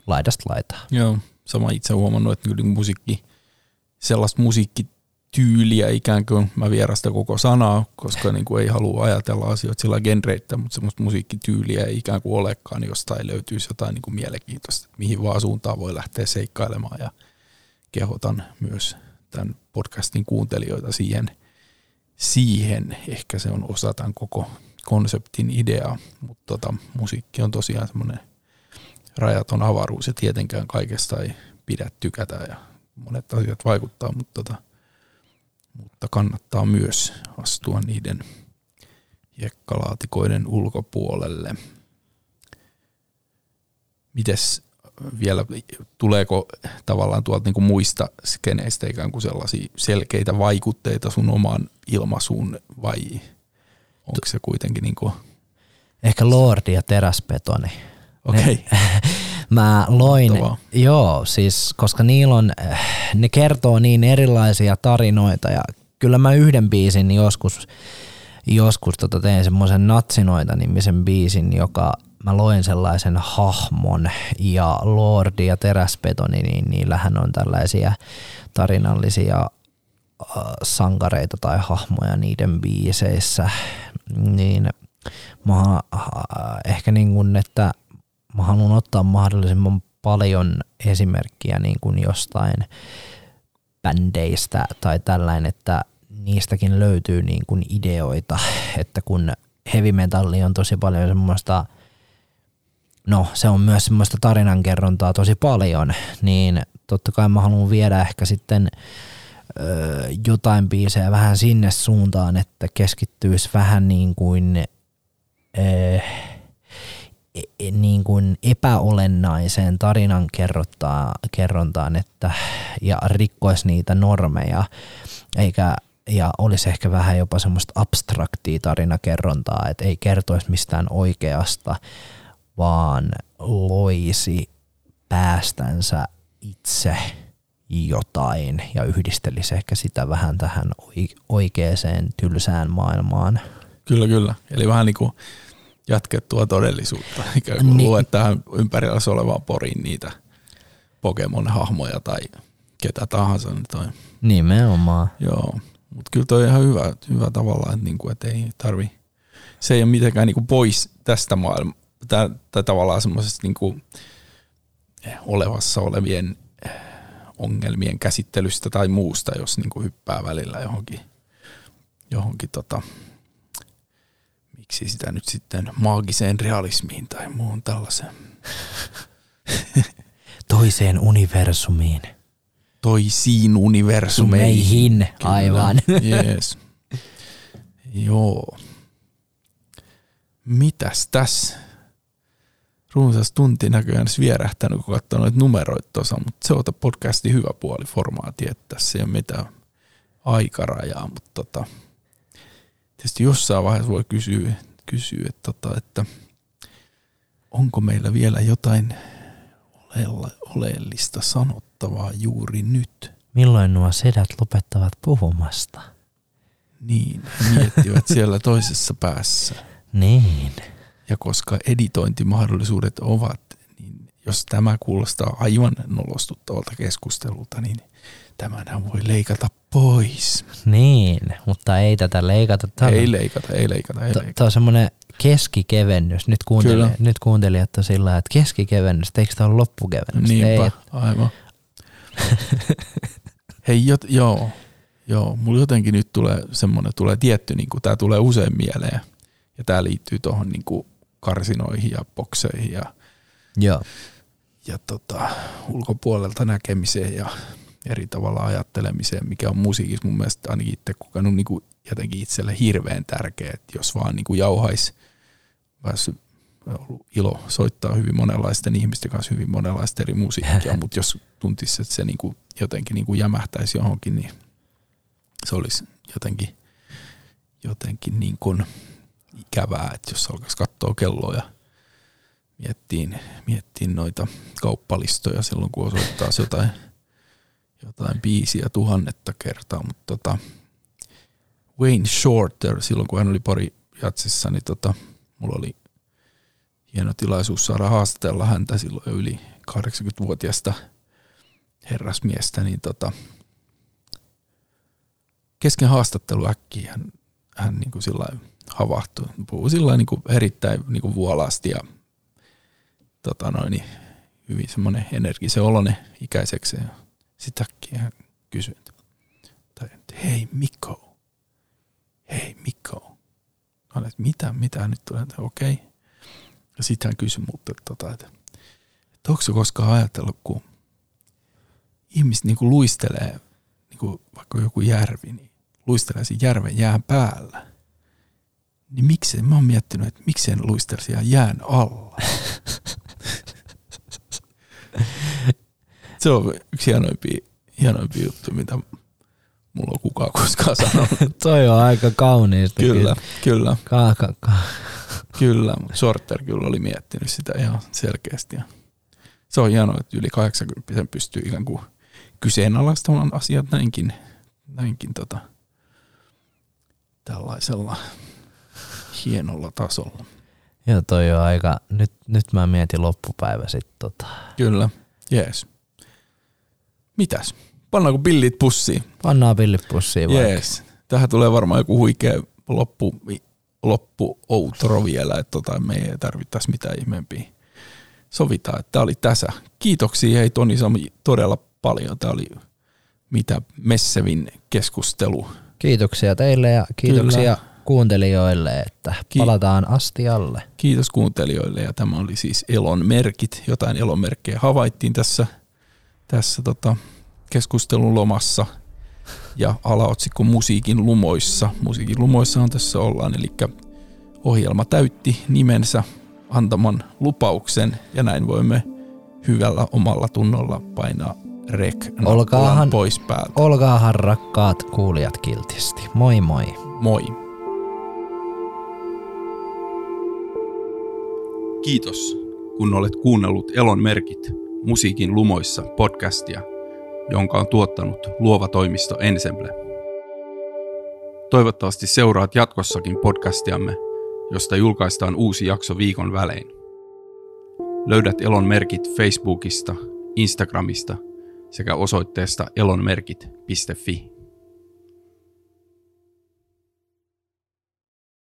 laidasta laitaa. Joo. sama itse huomannut, että kyllä niin musiikki, sellaista musiikkityyliä ikään kuin, mä vierasta koko sanaa, koska niin kuin ei halua ajatella asioita sillä genreittä, mutta semmoista musiikkityyliä ei ikään kuin olekaan, niin jostain löytyisi jotain niin kuin mielenkiintoista, mihin vaan suuntaan voi lähteä seikkailemaan ja kehotan myös tämän podcastin kuuntelijoita siihen, siihen. Ehkä se on osa tämän koko konseptin idea, mutta tota, musiikki on tosiaan semmoinen rajaton avaruus ja tietenkään kaikesta ei pidä tykätä ja monet asiat vaikuttaa, mutta, tota, mutta kannattaa myös astua niiden jekkalaatikoiden ulkopuolelle. Mites vielä, tuleeko tavallaan tuolta niin kuin muista skeneistä ikään kuin sellaisia selkeitä vaikutteita sun omaan ilmaisuun vai onko se kuitenkin niin kuin... Ehkä Lordi ja teräspetoni. Okei. Okay. Mä loin, Mahtavaa. joo, siis koska niillä on, äh, ne kertoo niin erilaisia tarinoita ja kyllä mä yhden biisin joskus, joskus tota tein semmoisen Natsinoita nimisen biisin, joka mä loin sellaisen hahmon ja Lordi ja Teräspetoni, niin niillähän on tällaisia tarinallisia äh, sankareita tai hahmoja niiden biiseissä, niin mä äh, ehkä niin kuin, että mä haluan ottaa mahdollisimman paljon esimerkkiä niin kuin jostain bändeistä tai tällainen, että niistäkin löytyy niin kuin ideoita, että kun heavy metalli on tosi paljon semmoista, no se on myös semmoista tarinankerrontaa tosi paljon, niin totta kai mä haluan viedä ehkä sitten ö, jotain biisejä vähän sinne suuntaan, että keskittyisi vähän niin kuin ö, e- niin kuin epäolennaiseen tarinan kerrontaan että, ja rikkoisi niitä normeja, eikä ja olisi ehkä vähän jopa semmoista abstraktia tarinakerrontaa, että ei kertoisi mistään oikeasta, vaan loisi päästänsä itse jotain ja yhdistelisi ehkä sitä vähän tähän oikeaan tylsään maailmaan. Kyllä, kyllä. Eli vähän niin kuin jatkettua todellisuutta. Ikään kuin Niin. luet tähän ympärillä olevaan poriin niitä Pokemon-hahmoja tai ketä tahansa. niin Toi. Nimenomaan. Joo, mutta kyllä toi on ihan hyvä, hyvä tavallaan, että, niinku, että ei tarvi, se ei ole mitenkään niinku pois tästä maailmasta, tai, tai tavallaan semmoisesta niinku olevassa olevien eh, ongelmien käsittelystä tai muusta, jos niinku hyppää välillä johonkin, johonkin tota, miksi sitä nyt sitten maagiseen realismiin tai muuhun tällaiseen. Toiseen universumiin. Toisiin universumeihin. Sumeihin, aivan. Jees. Joo. Mitäs tässä? Runsas tunti näköjään vierähtänyt, kun katsoo noita numeroita tuossa, mutta se on podcastin hyvä puoli formaati, että tässä ei ole mitään aikarajaa, mutta tota, tietysti jossain vaiheessa voi kysyä, kysyä että, tota, että onko meillä vielä jotain oleellista sanottavaa juuri nyt. Milloin nuo sedät lopettavat puhumasta? Niin, miettivät siellä toisessa päässä. Niin. Ja koska editointimahdollisuudet ovat, niin jos tämä kuulostaa aivan nolostuttavalta keskustelulta, niin tämänhän voi leikata pois. Niin, mutta ei tätä leikata. On- Ei leikata, ei leikata, ei T- leikata. Tämä on semmoinen keskikevennys. Nyt, kuunteli, Kyllä. nyt kuuntelijat on sillä että keskikevennys, eikö tämä ole loppukevennys? Ei, Niinpä, aivan. Hei, jot, joo, joo, mulla jotenkin nyt tulee semmoinen, tulee tietty, niin tämä tulee usein mieleen, ja tämä liittyy tuohon niin karsinoihin ja bokseihin ja Joo. ja tota, ulkopuolelta näkemiseen ja eri tavalla ajattelemiseen, mikä on musiikissa mun mielestä ainakin itse kokenut niin kuin jotenkin itselle hirveän tärkeä, että jos vaan niin kuin jauhaisi, päässyt ollut ilo soittaa hyvin monenlaisten ihmisten kanssa hyvin monenlaista eri musiikkia, mutta jos tuntisi, että se niin kuin jotenkin niin kuin jämähtäisi johonkin, niin se olisi jotenkin, jotenkin niin kuin ikävää, että jos alkaisi katsoa kelloa ja miettiin, miettiin noita kauppalistoja silloin, kun osoittaa jotain, jotain biisiä tuhannetta kertaa, mutta tota, Wayne Shorter, silloin kun hän oli pari jatsissa, niin tota, mulla oli hieno tilaisuus saada haastatella häntä silloin yli 80-vuotiaasta herrasmiestä, niin tota, kesken haastattelu äkkiä hän, hän niin kuin sillä havahtui. Puhui sillä niin kuin erittäin niin kuin vuolaasti ja tota noin, niin hyvin semmoinen energisen oloinen ikäiseksi. Ja sitten äkkiä hän kysyi, tai, hei Mikko, hei Mikko. Mä olin, että mitä, mitä nyt tulee, okei. Okay. Ja sitten hän kysyi että, tota, että, että onko koskaan ajatellut, kun ihmiset niin kuin luistelee, niin kuin vaikka joku järvi, niin luistelee sen järven jään päällä. Niin miksi, mä oon miettinyt, että miksi en luistelisi jään alla. se on yksi hienoimpia, hienoimpia juttu, mitä mulla on kukaan koskaan sanonut. Toi on aika kauniista. kyllä, kyllä, Ka- ka- ka- kyllä. mutta Sorter kyllä oli miettinyt sitä ihan selkeästi. Ja se on hienoa, että yli 80 pystyy ikään kuin kyseenalaistamaan asiat näinkin, näinkin tota, tällaisella hienolla tasolla. Joo, toi on aika, nyt, nyt mä mietin loppupäivä sit tota. Kyllä, jees. Mitäs? Pannaanko pillit pussiin? Pannaan pillipussiin vaikka. Jees. Tähän tulee varmaan joku huikea loppu, loppu outro vielä, että tota, me ei tarvittaisi mitään ihmeempiä. Sovitaan, että tämä oli tässä. Kiitoksia hei Toni Sami todella paljon. Tämä oli mitä messevin keskustelu. Kiitoksia teille ja kiitoksia Kyllä. kuuntelijoille, että palataan astialle. Kiitos kuuntelijoille ja tämä oli siis Elon merkit. Jotain Elon merkkejä havaittiin tässä, tässä tota keskustelun lomassa ja alaotsikko Musiikin lumoissa. Musiikin lumoissa on tässä ollaan, eli ohjelma täytti nimensä antaman lupauksen ja näin voimme hyvällä omalla tunnolla painaa rek Olkaahan- pois päältä. Olkaahan rakkaat kuulijat kiltisti. Moi moi. Moi. Kiitos, kun olet kuunnellut Elon merkit Musiikin lumoissa podcastia, jonka on tuottanut luova toimisto Ensemble. Toivottavasti seuraat jatkossakin podcastiamme, josta julkaistaan uusi jakso viikon välein. Löydät Elon merkit Facebookista, Instagramista sekä osoitteesta elonmerkit.fi.